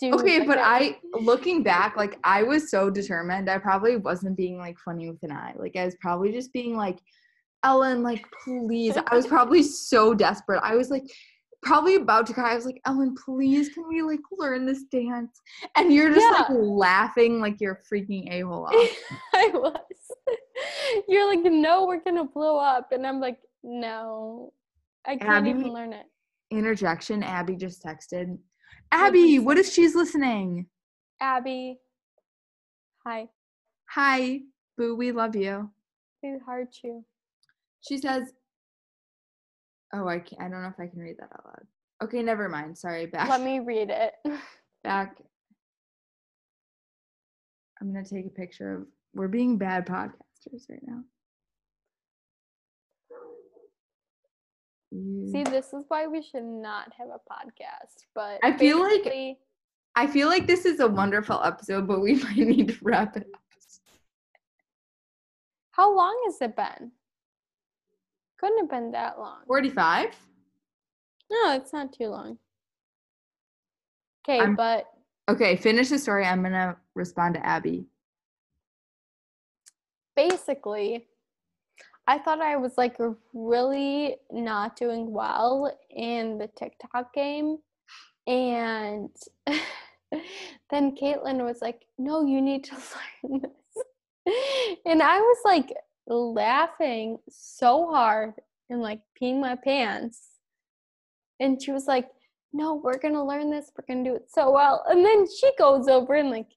Speaker 2: Dude, okay, but I looking back, like I was so determined. I probably wasn't being like funny with an eye. Like I was probably just being like, Ellen, like please. I was probably so desperate. I was like, probably about to cry. I was like, Ellen, please, can we like learn this dance? And you're just yeah. like laughing like you're freaking a hole off.
Speaker 1: I was. You're like, no, we're gonna blow up, and I'm like, no, I can't Abby, even learn it.
Speaker 2: Interjection. Abby just texted. Abby, what if she's listening?
Speaker 1: Abby, hi.
Speaker 2: Hi, boo. We love you.
Speaker 1: We heart you.
Speaker 2: She says, Oh, I can't. I don't know if I can read that out loud. Okay, never mind. Sorry. Back.
Speaker 1: Let me read it.
Speaker 2: back. I'm gonna take a picture of. We're being bad podcasters right now.
Speaker 1: See, this is why we should not have a podcast. But
Speaker 2: I feel like I feel like this is a wonderful episode, but we might need to wrap it up.
Speaker 1: How long has it been? Couldn't have been that long.
Speaker 2: 45?
Speaker 1: No, it's not too long. Okay, but
Speaker 2: Okay, finish the story. I'm going to respond to Abby.
Speaker 1: Basically, I thought I was like really not doing well in the TikTok game. And then Caitlin was like, No, you need to learn this. And I was like, laughing so hard and like peeing my pants. And she was like, No, we're gonna learn this, we're gonna do it so well. And then she goes over and like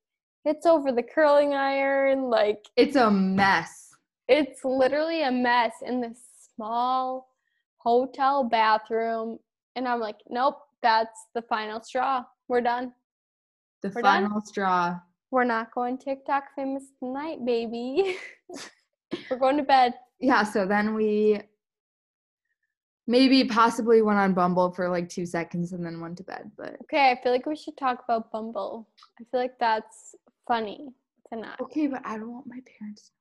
Speaker 1: hits over the curling iron, like
Speaker 2: it's a mess.
Speaker 1: It's literally a mess in this small hotel bathroom. And I'm like, Nope, that's the final straw. We're done.
Speaker 2: The we're final done. straw.
Speaker 1: We're not going TikTok famous tonight, baby. We're going to bed.
Speaker 2: Yeah, so then we maybe possibly went on Bumble for like two seconds and then went to bed. But
Speaker 1: okay, I feel like we should talk about Bumble. I feel like that's funny tonight.
Speaker 2: Okay, but I don't want my parents.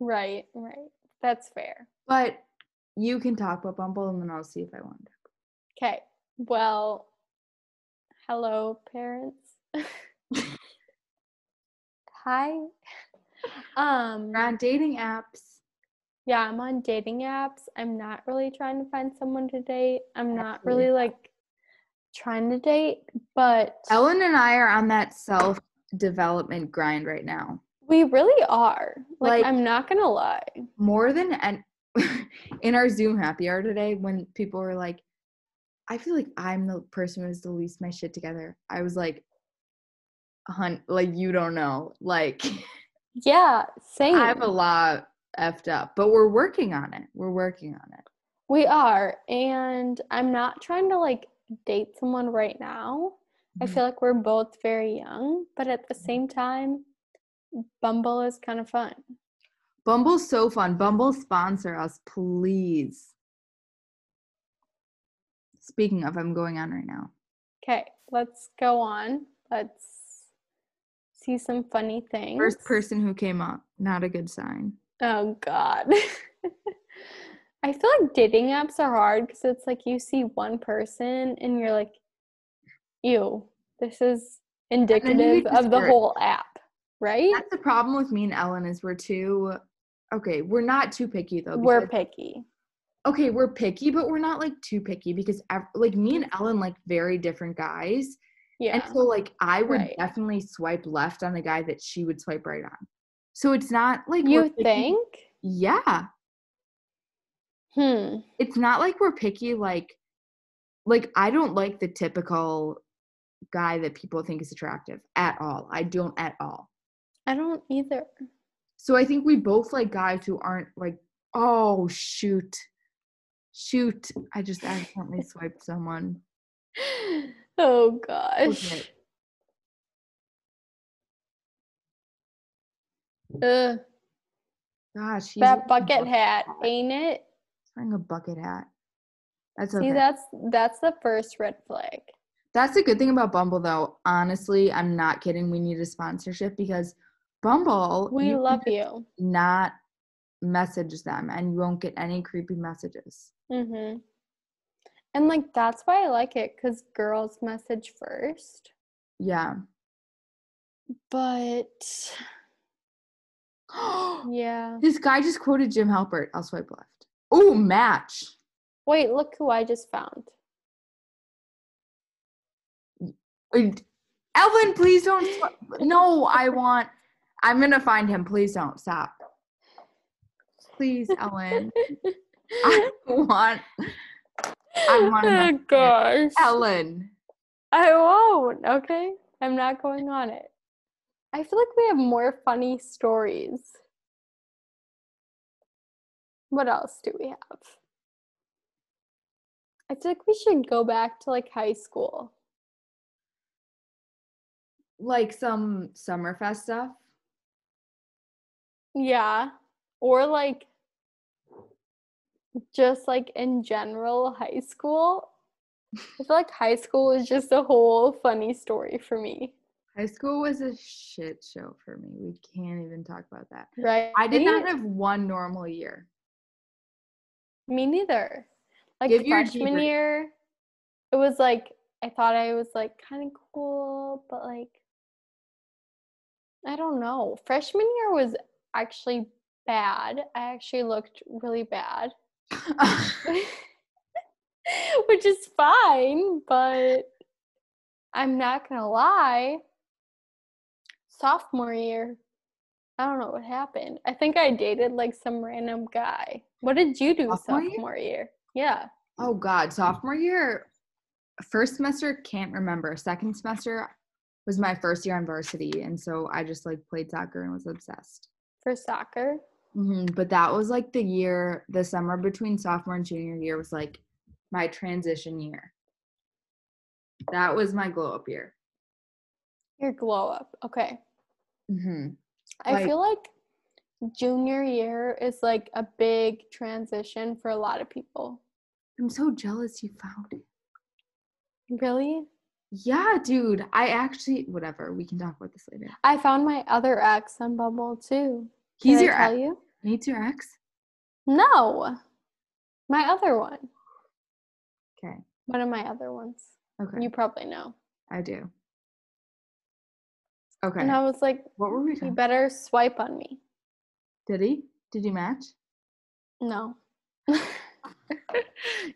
Speaker 1: Right, right. That's fair.
Speaker 2: But you can talk about Bumble and then I'll see if I want
Speaker 1: to. Okay. Well, hello, parents. Hi.
Speaker 2: Um, We're on dating apps.
Speaker 1: Yeah, I'm on dating apps. I'm not really trying to find someone to date. I'm not really like trying to date, but
Speaker 2: Ellen and I are on that self development grind right now.
Speaker 1: We really are. Like, like I'm not gonna lie.
Speaker 2: More than and in our Zoom happy hour today, when people were like, I feel like I'm the person who has the least my shit together. I was like, hun like you don't know like
Speaker 1: yeah same
Speaker 2: i have a lot effed up but we're working on it we're working on it.
Speaker 1: We are and i'm not trying to like date someone right now. Mm-hmm. i feel like we're both very young but at the same time bumble is kind of fun.
Speaker 2: Bumble's so fun. Bumble sponsor us please. Speaking of i'm going on right now.
Speaker 1: Okay let's go on. Let's see some funny things.
Speaker 2: First person who came up, not a good sign.
Speaker 1: Oh God. I feel like dating apps are hard because it's like you see one person and you're like, ew, this is indicative of the whole app, right?
Speaker 2: That's the problem with me and Ellen is we're too okay, we're not too picky though.
Speaker 1: We're picky.
Speaker 2: Okay, we're picky, but we're not like too picky because like me and Ellen like very different guys. Yeah. And so like I would right. definitely swipe left on the guy that she would swipe right on. So it's not like
Speaker 1: You think?
Speaker 2: Yeah.
Speaker 1: Hmm.
Speaker 2: It's not like we're picky like like I don't like the typical guy that people think is attractive at all. I don't at all.
Speaker 1: I don't either.
Speaker 2: So I think we both like guys who aren't like, oh shoot. Shoot, I just accidentally swiped someone.
Speaker 1: Oh gosh. Okay. Ugh.
Speaker 2: Gosh,
Speaker 1: that bucket hat, hat, ain't it?
Speaker 2: wearing a bucket hat.
Speaker 1: That's okay. See, that's that's the first red flag.
Speaker 2: That's the good thing about Bumble, though. Honestly, I'm not kidding. We need a sponsorship because Bumble.
Speaker 1: We you love you.
Speaker 2: Not message them, and you won't get any creepy messages.
Speaker 1: Mhm. And like that's why I like it cuz girls message first.
Speaker 2: Yeah.
Speaker 1: But yeah.
Speaker 2: This guy just quoted Jim Halpert. I'll swipe left. Oh, match.
Speaker 1: Wait, look who I just found.
Speaker 2: Ellen, please don't. No, I want. I'm gonna find him. Please don't stop. Please, Ellen. I want. I want.
Speaker 1: Oh gosh,
Speaker 2: Ellen.
Speaker 1: I won't. Okay, I'm not going on it. I feel like we have more funny stories. What else do we have? I feel like we should go back to like high school.
Speaker 2: Like some Summerfest stuff?
Speaker 1: Yeah. Or like just like in general high school. I feel like high school is just a whole funny story for me.
Speaker 2: High school was a shit show for me. We can't even talk about that.
Speaker 1: Right.
Speaker 2: I did not have one normal year.
Speaker 1: Me neither. Like Give freshman year, it was like I thought I was like kind of cool, but like I don't know. Freshman year was actually bad. I actually looked really bad. Which is fine, but I'm not gonna lie. Sophomore year, I don't know what happened. I think I dated like some random guy. What did you do sophomore, sophomore year? year? Yeah.
Speaker 2: Oh God, sophomore year, first semester can't remember. Second semester was my first year on varsity, and so I just like played soccer and was obsessed.
Speaker 1: For soccer.
Speaker 2: Mm-hmm. But that was like the year, the summer between sophomore and junior year was like my transition year. That was my glow up year.
Speaker 1: Your glow up, okay.
Speaker 2: Mm-hmm.
Speaker 1: I like, feel like junior year is like a big transition for a lot of people.
Speaker 2: I'm so jealous you found it.
Speaker 1: Really?
Speaker 2: Yeah, dude. I actually whatever. We can talk about this later.
Speaker 1: I found my other ex on Bumble too.
Speaker 2: He's Can your I tell ex? you? He's your ex?
Speaker 1: No. My other one.
Speaker 2: Okay.
Speaker 1: One of my other ones.
Speaker 2: Okay.
Speaker 1: You probably know.
Speaker 2: I do. Okay.
Speaker 1: And I was like,
Speaker 2: what were we talking?
Speaker 1: You better swipe on me.
Speaker 2: Did he? Did you match?
Speaker 1: No.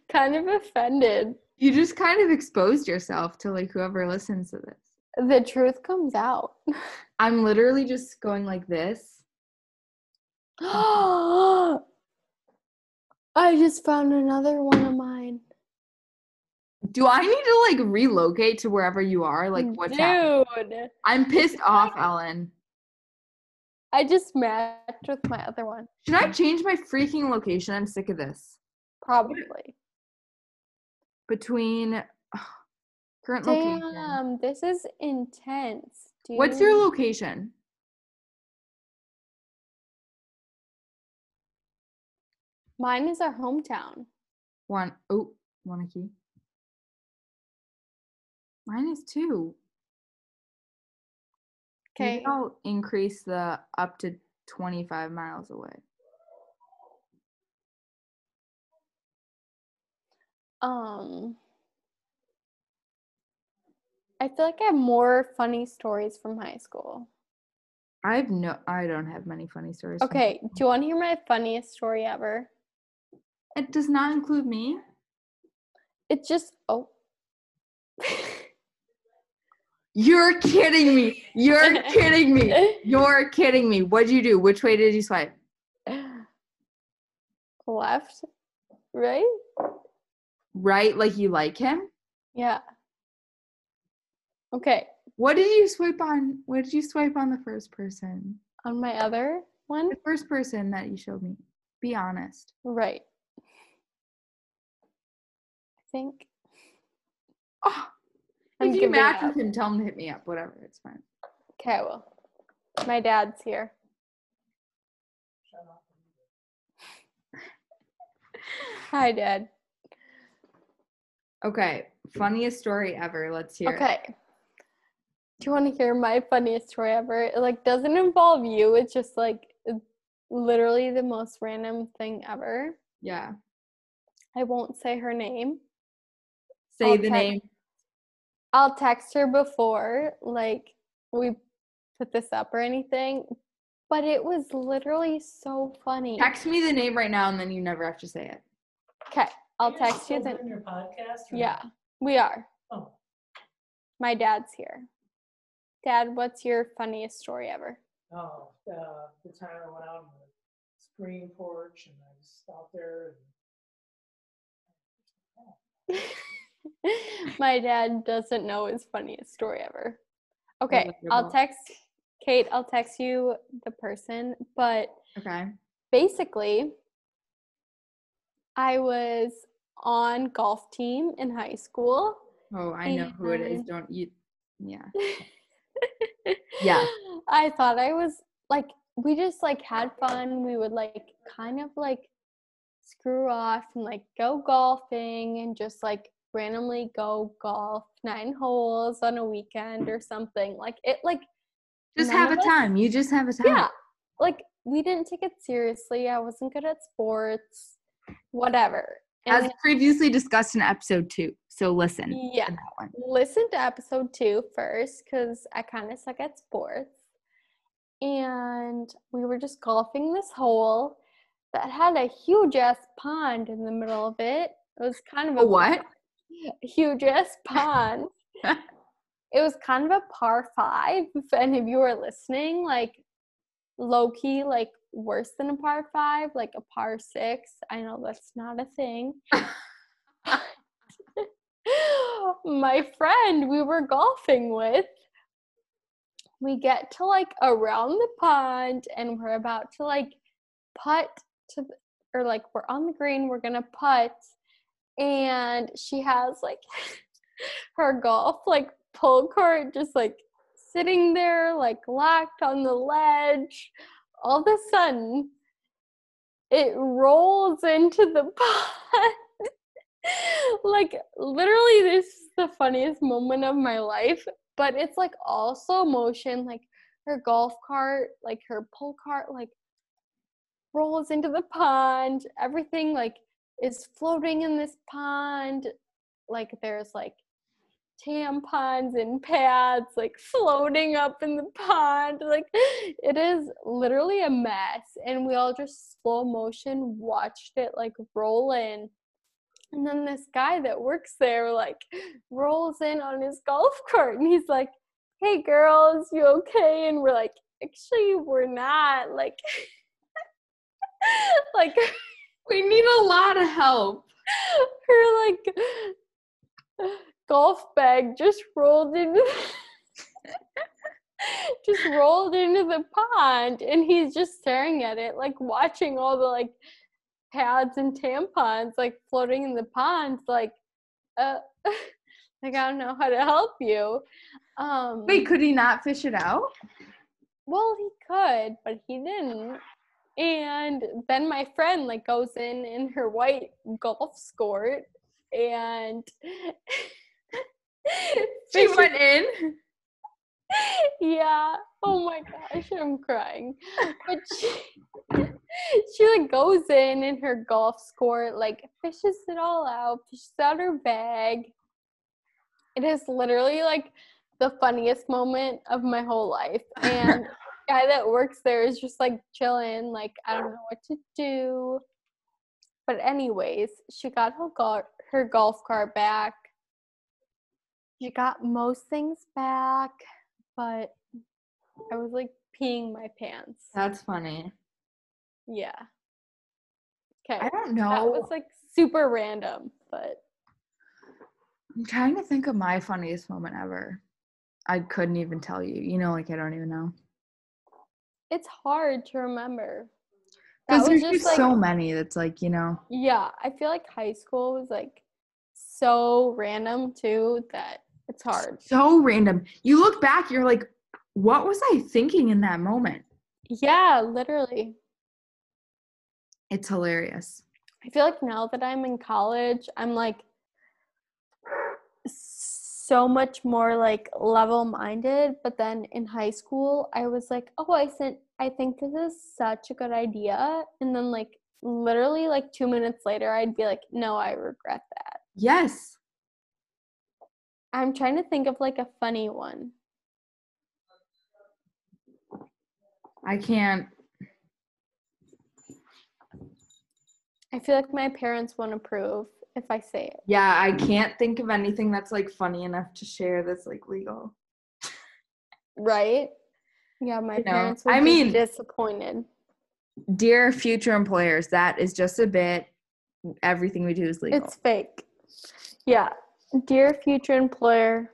Speaker 1: kind of offended.
Speaker 2: You just kind of exposed yourself to like whoever listens to this.
Speaker 1: The truth comes out.
Speaker 2: I'm literally just going like this.
Speaker 1: I just found another one of mine.
Speaker 2: Do I need to like relocate to wherever you are? Like what's Dude. happening? I'm pissed off, Ellen.
Speaker 1: I just matched with my other one.
Speaker 2: Should I change my freaking location? I'm sick of this.
Speaker 1: Probably.
Speaker 2: Between current
Speaker 1: Damn, location. this is intense.
Speaker 2: Dude. What's your location?
Speaker 1: Mine is our hometown.
Speaker 2: One oh, key. Mine is two.
Speaker 1: Okay.
Speaker 2: I'll increase the up to 25 miles away.
Speaker 1: Um I feel like I have more funny stories from high school.
Speaker 2: I have no I don't have many funny stories.
Speaker 1: Okay, do you want to hear my funniest story ever?
Speaker 2: It does not include me.
Speaker 1: It just oh
Speaker 2: You're kidding me. You're kidding me. You're kidding me. What'd you do? Which way did you swipe?
Speaker 1: Left. Right?
Speaker 2: Right? Like you like him?
Speaker 1: Yeah. Okay.
Speaker 2: What did you swipe on? What did you swipe on the first person?
Speaker 1: On my other one?
Speaker 2: The first person that you showed me. Be honest.
Speaker 1: Right. Think.
Speaker 2: Oh, if you match with him, tell him to hit me up. Whatever, it's fine.
Speaker 1: Okay, well, my dad's here. Hi, Dad.
Speaker 2: Okay, funniest story ever. Let's hear.
Speaker 1: Okay. It. Do you want to hear my funniest story ever? It like doesn't involve you. It's just like literally the most random thing ever.
Speaker 2: Yeah.
Speaker 1: I won't say her name.
Speaker 2: Say I'll the name.
Speaker 1: I'll text her before like we put this up or anything, but it was literally so funny.
Speaker 2: Text me the name right now and then you never have to say it.
Speaker 1: Okay, I'll text you the
Speaker 3: your podcast? Or?
Speaker 1: Yeah, we are.
Speaker 3: Oh.
Speaker 1: My dad's here. Dad, what's your funniest story ever?
Speaker 3: Oh, uh, the time I went out on the screen porch and I was out there
Speaker 1: and My dad doesn't know his funniest story ever. Okay, I'll text Kate, I'll text you the person, but
Speaker 2: okay.
Speaker 1: Basically, I was on golf team in high school.
Speaker 2: Oh, I know who it is. Don't you? Yeah. yeah.
Speaker 1: I thought I was like, we just like had fun. We would like kind of like screw off and like go golfing and just like randomly go golf nine holes on a weekend or something. Like it, like
Speaker 2: just have a time. You just have a time.
Speaker 1: Yeah. Like we didn't take it seriously. I wasn't good at sports, whatever.
Speaker 2: And As previously discussed in episode two. So listen.
Speaker 1: Yeah. Listen to episode two first because I kind of suck at sports. And we were just golfing this hole that had a huge ass pond in the middle of it. It was kind of
Speaker 2: a, a what?
Speaker 1: Huge ass pond. it was kind of a par five. If any of you are listening, like low key, like worse than a par five, like a par six. I know that's not a thing. My friend we were golfing with, we get to like around the pond and we're about to like putt to, or like we're on the green, we're gonna putt, and she has like her golf like pull cart just like sitting there like locked on the ledge. All of a sudden it rolls into the pond like literally this is the funniest moment of my life but it's like all slow motion like her golf cart like her pull cart like rolls into the pond. Everything like is floating in this pond like there's like tampons and pads like floating up in the pond. Like it is literally a mess. And we all just slow motion watched it like roll in. And then this guy that works there like rolls in on his golf cart and he's like, Hey girls, you okay? And we're like, actually we're not. Like like
Speaker 2: we need a lot of help.
Speaker 1: Her like golf bag just rolled into just rolled into the pond and he's just staring at it like watching all the like pads and tampons like floating in the pond like uh like I don't know how to help you. Um
Speaker 2: Wait, could he not fish it out?
Speaker 1: Well, he could, but he didn't. And then my friend like goes in in her white golf skirt and
Speaker 2: she went in.
Speaker 1: Yeah. Oh my gosh, I'm crying. But she, she like goes in in her golf skirt, like fishes it all out, fishes out her bag. It is literally like the funniest moment of my whole life. And guy that works there is just like chilling, like I don't know what to do. But anyways, she got her golf her golf cart back She got most things back, but I was like peeing my pants.
Speaker 2: That's funny.
Speaker 1: Yeah. Okay.
Speaker 2: I don't know.
Speaker 1: That was like super random, but
Speaker 2: I'm trying to think of my funniest moment ever. I couldn't even tell you. You know, like I don't even know.
Speaker 1: It's hard to remember.
Speaker 2: Because there's just like, so many that's like, you know.
Speaker 1: Yeah, I feel like high school was like so random too that it's hard.
Speaker 2: So random. You look back, you're like, what was I thinking in that moment?
Speaker 1: Yeah, literally.
Speaker 2: It's hilarious.
Speaker 1: I feel like now that I'm in college, I'm like so much more like level minded. But then in high school, I was like, oh, I sent, I think this is such a good idea. And then like literally like two minutes later, I'd be like, no, I regret that.
Speaker 2: Yes.
Speaker 1: I'm trying to think of like a funny one.
Speaker 2: I can't.
Speaker 1: I feel like my parents won't approve if I say it.
Speaker 2: Yeah, I can't think of anything that's like funny enough to share that's like legal.
Speaker 1: Right? Yeah, my
Speaker 2: You know,
Speaker 1: parents would
Speaker 2: I
Speaker 1: be
Speaker 2: mean-
Speaker 1: disappointed.
Speaker 2: Dear future employers, that is just a bit. Everything we do is legal.
Speaker 1: It's fake. Yeah. Dear future employer,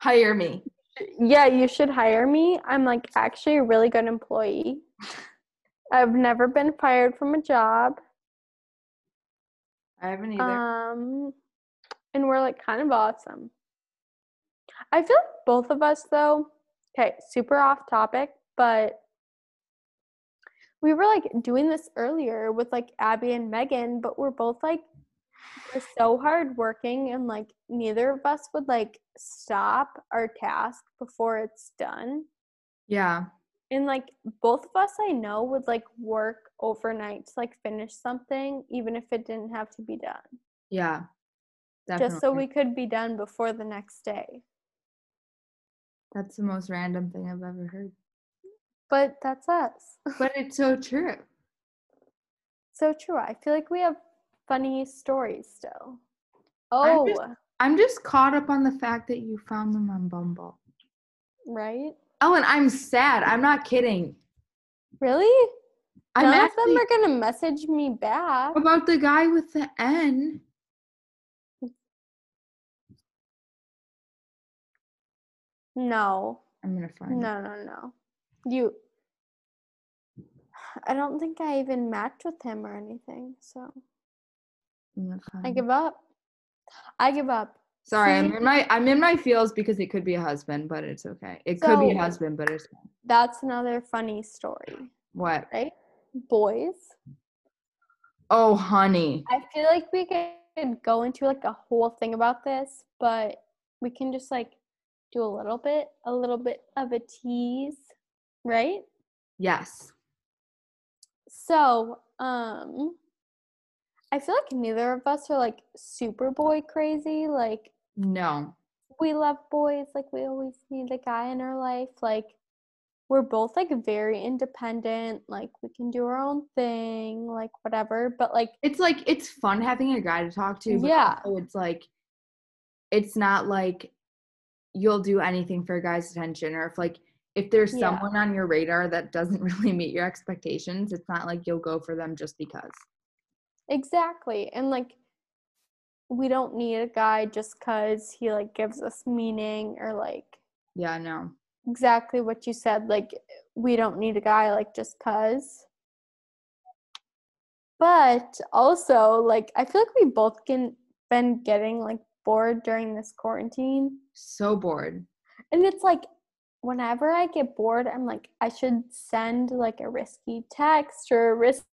Speaker 2: Hire me.
Speaker 1: yeah, you should hire me. I'm like actually a really good employee. I've never been fired from a job.
Speaker 2: I haven't either.
Speaker 1: Um and we're like kind of awesome. I feel like both of us though, okay, super off topic, but we were like doing this earlier with like Abby and Megan, but we're both like we're so hardworking and like neither of us would like stop our task before it's done.
Speaker 2: yeah.
Speaker 1: And like both of us I know would like work overnight to like finish something even if it didn't have to be done.
Speaker 2: Yeah. Definitely.
Speaker 1: Just so we could be done before the next day.
Speaker 2: That's the most random thing I've ever heard.
Speaker 1: But that's us.
Speaker 2: But it's so true.
Speaker 1: so true. I feel like we have funny stories still.
Speaker 2: I'm
Speaker 1: Oh,
Speaker 2: just- I'm just caught up on the fact that you found them on Bumble.
Speaker 1: right?
Speaker 2: Oh, Ellen, I'm sad. I'm not kidding.
Speaker 1: Really?
Speaker 2: I'm
Speaker 1: None
Speaker 2: actually
Speaker 1: of them are gonna message me back.
Speaker 2: about the guy with the N.
Speaker 1: No,
Speaker 2: I'm gonna find it.
Speaker 1: no, no, no. You. I don't think I even matched with him or anything. So
Speaker 2: I'm gonna find
Speaker 1: I give up. I give up.
Speaker 2: Sorry, I'm in my I'm in my feels because it could be a husband, but it's okay. It could be a husband, but it's
Speaker 1: That's another funny story,
Speaker 2: what?
Speaker 1: right? Boys.
Speaker 2: Oh, honey.
Speaker 1: I feel like we could go into like a whole thing about this, but we can just like do a little bit, a little bit of a tease, right?
Speaker 2: Yes.
Speaker 1: So, um I feel like neither of us are like super boy crazy. Like
Speaker 2: No.
Speaker 1: we love boys, like we always need a guy in our life. Like we're both like very independent, like we can do our own thing, like whatever. But like
Speaker 2: It's like it's fun having a guy to talk to. But
Speaker 1: Yeah.
Speaker 2: also it's like it's not like you'll do anything for a guy's attention, or if like if there's
Speaker 1: Yeah.
Speaker 2: someone on your radar that doesn't really meet your expectations, it's not like you'll go for them just because.
Speaker 1: Exactly. And like we don't need a guy just cuz he like gives us meaning or like
Speaker 2: Yeah, no.
Speaker 1: exactly what you said like we don't need a guy like just cuz. But also like I feel like we both can been getting like bored during this quarantine
Speaker 2: So bored.
Speaker 1: and it's like whenever I get bored I'm like I should send like a risky text or a risk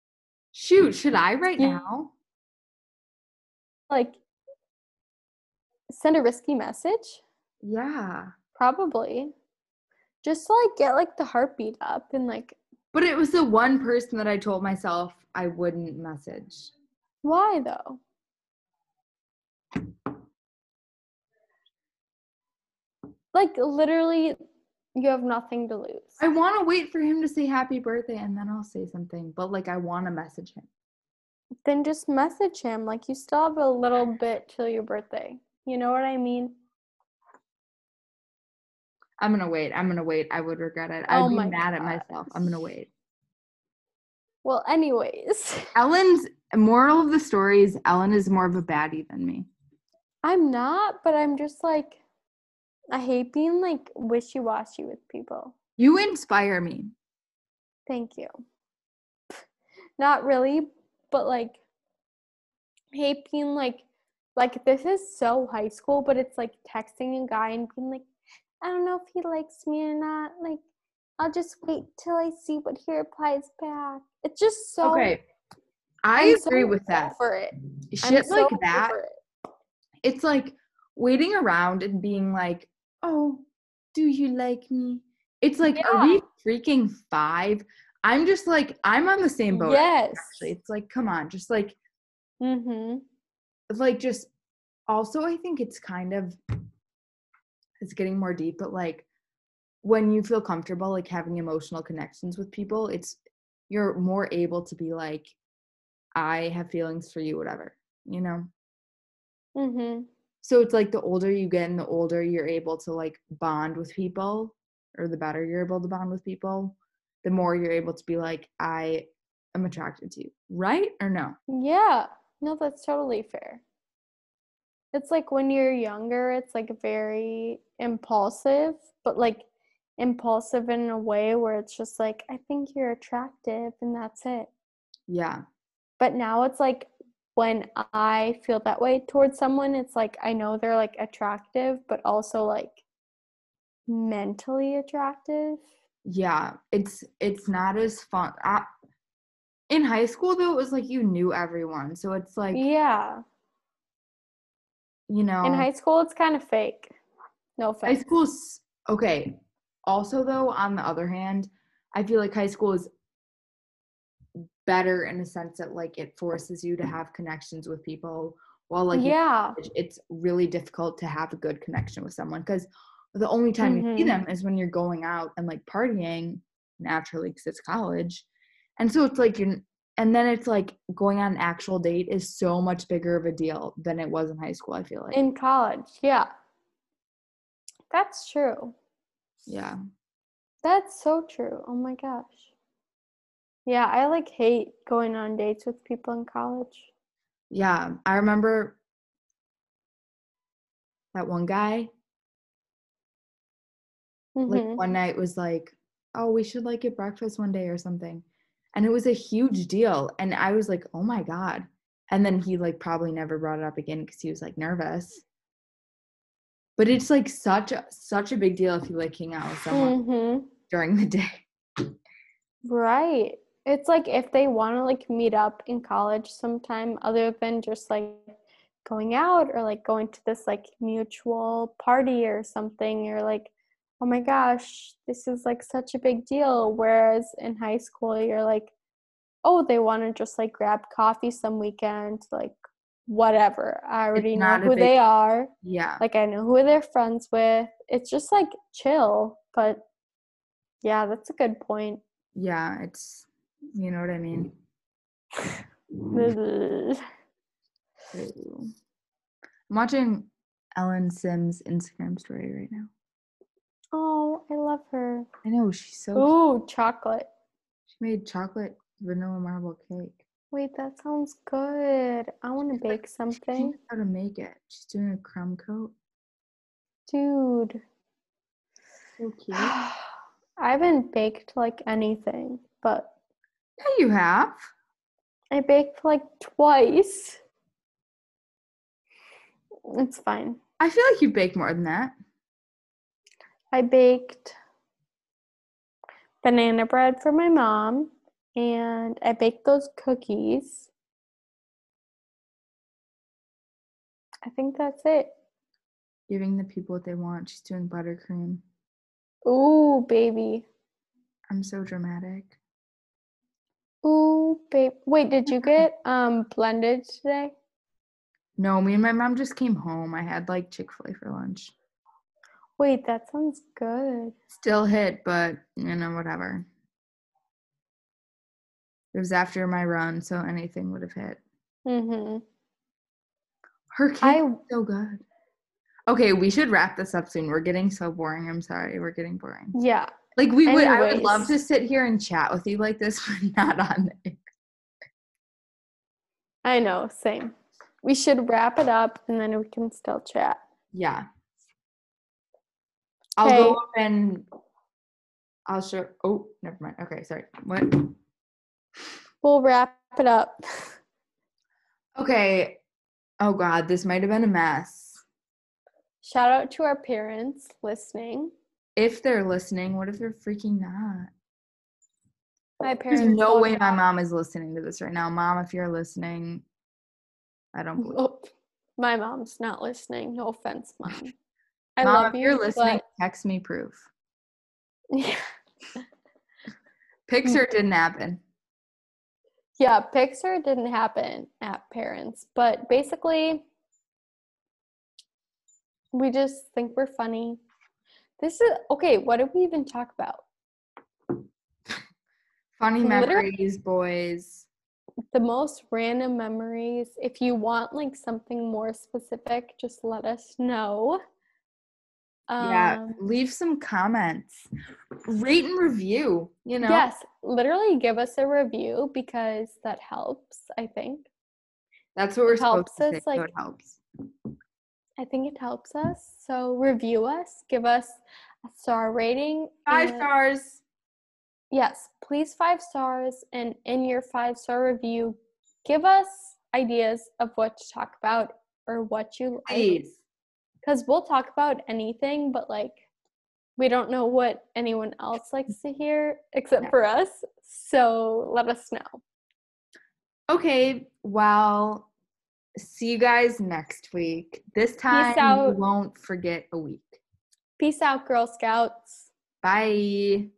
Speaker 2: Shoot, should I right now?
Speaker 1: like send a risky message.
Speaker 2: Yeah.
Speaker 1: Probably. Just to like get like the heartbeat up and like
Speaker 2: But it was the one person that I told myself I wouldn't message.
Speaker 1: why though? Like literally you have nothing to lose.
Speaker 2: I want to wait for him to say happy birthday and then I'll say something. But like I want to message him.
Speaker 1: then just message him. Like you still have a little bit till your birthday. You know what I mean?
Speaker 2: I'm gonna wait. I'm gonna wait. I would regret it. I'd
Speaker 1: Oh
Speaker 2: be mad at myself. I'm gonna wait.
Speaker 1: Well, anyways,
Speaker 2: Ellen's moral of the story is Ellen is more of a baddie than me.
Speaker 1: I'm not, but I'm just like I hate being like wishy-washy with people.
Speaker 2: You inspire me.
Speaker 1: Thank you. Not really, but like hate being like like this is so high school, but it's like texting a guy and being like, I don't know if he likes me or not. Like I'll just wait till I see what he replies back. It's just so
Speaker 2: okay. I
Speaker 1: I'm
Speaker 2: agree
Speaker 1: so
Speaker 2: with that.
Speaker 1: For it. I'm
Speaker 2: Shit
Speaker 1: so
Speaker 2: like that.
Speaker 1: it.
Speaker 2: It's like waiting around and being like, "Oh, do you like me?" It's like, are we freaking 5? I'm just like I'm on the same boat.
Speaker 1: Yes.
Speaker 2: Actually, it's like, come on, just like
Speaker 1: mm-hmm.
Speaker 2: like just also I think it's kind of it's getting more deep, but like when you feel comfortable like having emotional connections with people, it's you're more able to be like, I have feelings for you, whatever, you know?
Speaker 1: Mhm.
Speaker 2: So it's like the older you get and the older you're able to like bond with people, or the better you're able to bond with people, the more you're able to be like, I am attracted to you. Right or no?
Speaker 1: Yeah. No, that's totally fair. It's like when you're younger, it's like very impulsive, but like impulsive in a way where it's just like, I think you're attractive and that's it.
Speaker 2: Yeah.
Speaker 1: But now it's like when I feel that way towards someone, it's like I know they're like attractive, but also like mentally attractive.
Speaker 2: Yeah, it's it's not as fun. I, in high school though, it was like you knew everyone, so it's like
Speaker 1: yeah,
Speaker 2: you know,
Speaker 1: in high school it's kind of fake. No offense.
Speaker 2: High school's okay. Also, though, on the other hand, I feel like high school is better in a sense that like it forces you to have connections with people while like
Speaker 1: yeah.
Speaker 2: it's really difficult to have a good connection with someone because the only time mm-hmm. you see mm-hmm. them is when you're going out and like partying naturally because it's college. And so it's like you're and then it's like going on an actual date is so much bigger of a deal than it was in high school i feel like.
Speaker 1: In college yeah. That's true.
Speaker 2: Yeah.
Speaker 1: That's so true. Oh my gosh yeah, I like hate going on dates with people in college.
Speaker 2: Yeah, I remember that one guy. Mm-hmm. Like one night was like, "Oh, we should like get breakfast one day or something." And it was a huge deal and I was like, "Oh my god." And then he like probably never brought it up again cuz he was like nervous. But it's like such a such a big deal if you like hang out with someone mm-hmm. during the day.
Speaker 1: Right it's like if they want to like meet up in college sometime other than just like going out or like going to this like mutual party or something you're like oh my gosh this is like such a big deal. Whereas in high school you're like oh they want to just like grab coffee some weekend like whatever. I already know who big, they are.
Speaker 2: Yeah.
Speaker 1: Like i know who they're friends with. It's just like chill but yeah that's a good point.
Speaker 2: Yeah it's you know what I mean? I'm watching Ellen Sims Instagram story right now.
Speaker 1: Oh, I love her.
Speaker 2: I know she's so.
Speaker 1: Ooh, chocolate.
Speaker 2: She made chocolate vanilla marble cake.
Speaker 1: Wait, that sounds good. I want to bake something.
Speaker 2: how to make it? She's doing a crumb coat.
Speaker 1: Dude.
Speaker 2: So cute.
Speaker 1: I haven't baked like anything, but
Speaker 2: yeah, you have.
Speaker 1: I baked like twice. It's fine.
Speaker 2: I feel like you baked more than that.
Speaker 1: I baked banana bread for my mom and I baked those cookies. I think that's it.
Speaker 2: Giving the people what they want. She's doing buttercream.
Speaker 1: Ooh, baby.
Speaker 2: I'm so dramatic.
Speaker 1: Ooh, babe. Wait, did you get um blended today?
Speaker 2: No, me and my mom just came home. I had like Chick fil A for lunch.
Speaker 1: Wait, that sounds good.
Speaker 2: Still hit, but you know, whatever. It was after my run, so anything would have hit.
Speaker 1: Mm-hmm.
Speaker 2: Her cake I, so good. Okay, we should wrap this up soon. We're getting so boring. I'm sorry. We're getting boring.
Speaker 1: Yeah.
Speaker 2: Like we Anyways. would I would love to sit here and chat with you like this, but not on there.
Speaker 1: I know, same. We should wrap it up and then we can still chat.
Speaker 2: Yeah. I'll go up and I'll show oh, never mind. Okay, sorry. What?
Speaker 1: We'll wrap it up.
Speaker 2: Okay. Oh god, this might have been a mess.
Speaker 1: Shout out to our parents listening
Speaker 2: if they're listening, what if they're freaking not?
Speaker 1: My parents.
Speaker 2: There's no way my mom is listening to this right now. Mom, if you're listening, I don't believe. Oh,
Speaker 1: my mom's not listening. No offense, mom. I
Speaker 2: mom, love if you, are listening, but... text me proof.
Speaker 1: Yeah.
Speaker 2: pics or didn't happen.
Speaker 1: Yeah, pics or didn't happen at parents, but basically, we just think we're funny This is okay. What did we even talk about?
Speaker 2: Funny Literally, memories, boys.
Speaker 1: The most random memories. If you want like something more specific, just let us know.
Speaker 2: yeah, um, leave some comments. Rate and review, you know.
Speaker 1: Yes, literally give us a review because that helps, I think.
Speaker 2: That's what we're it supposed to us, say, like, so it helps.
Speaker 1: I think it helps us. So review us, give us a star rating.
Speaker 2: Five stars.
Speaker 1: Yes, please five stars. And in your five star review, give us ideas of what to talk about or what you like. Because we'll talk about anything, but like we don't know what anyone else likes to hear except yeah. for us. So let us know.
Speaker 2: Okay, well, see you guys next week. This time we won't forget a week.
Speaker 1: Peace out, Girl Scouts.
Speaker 2: Bye.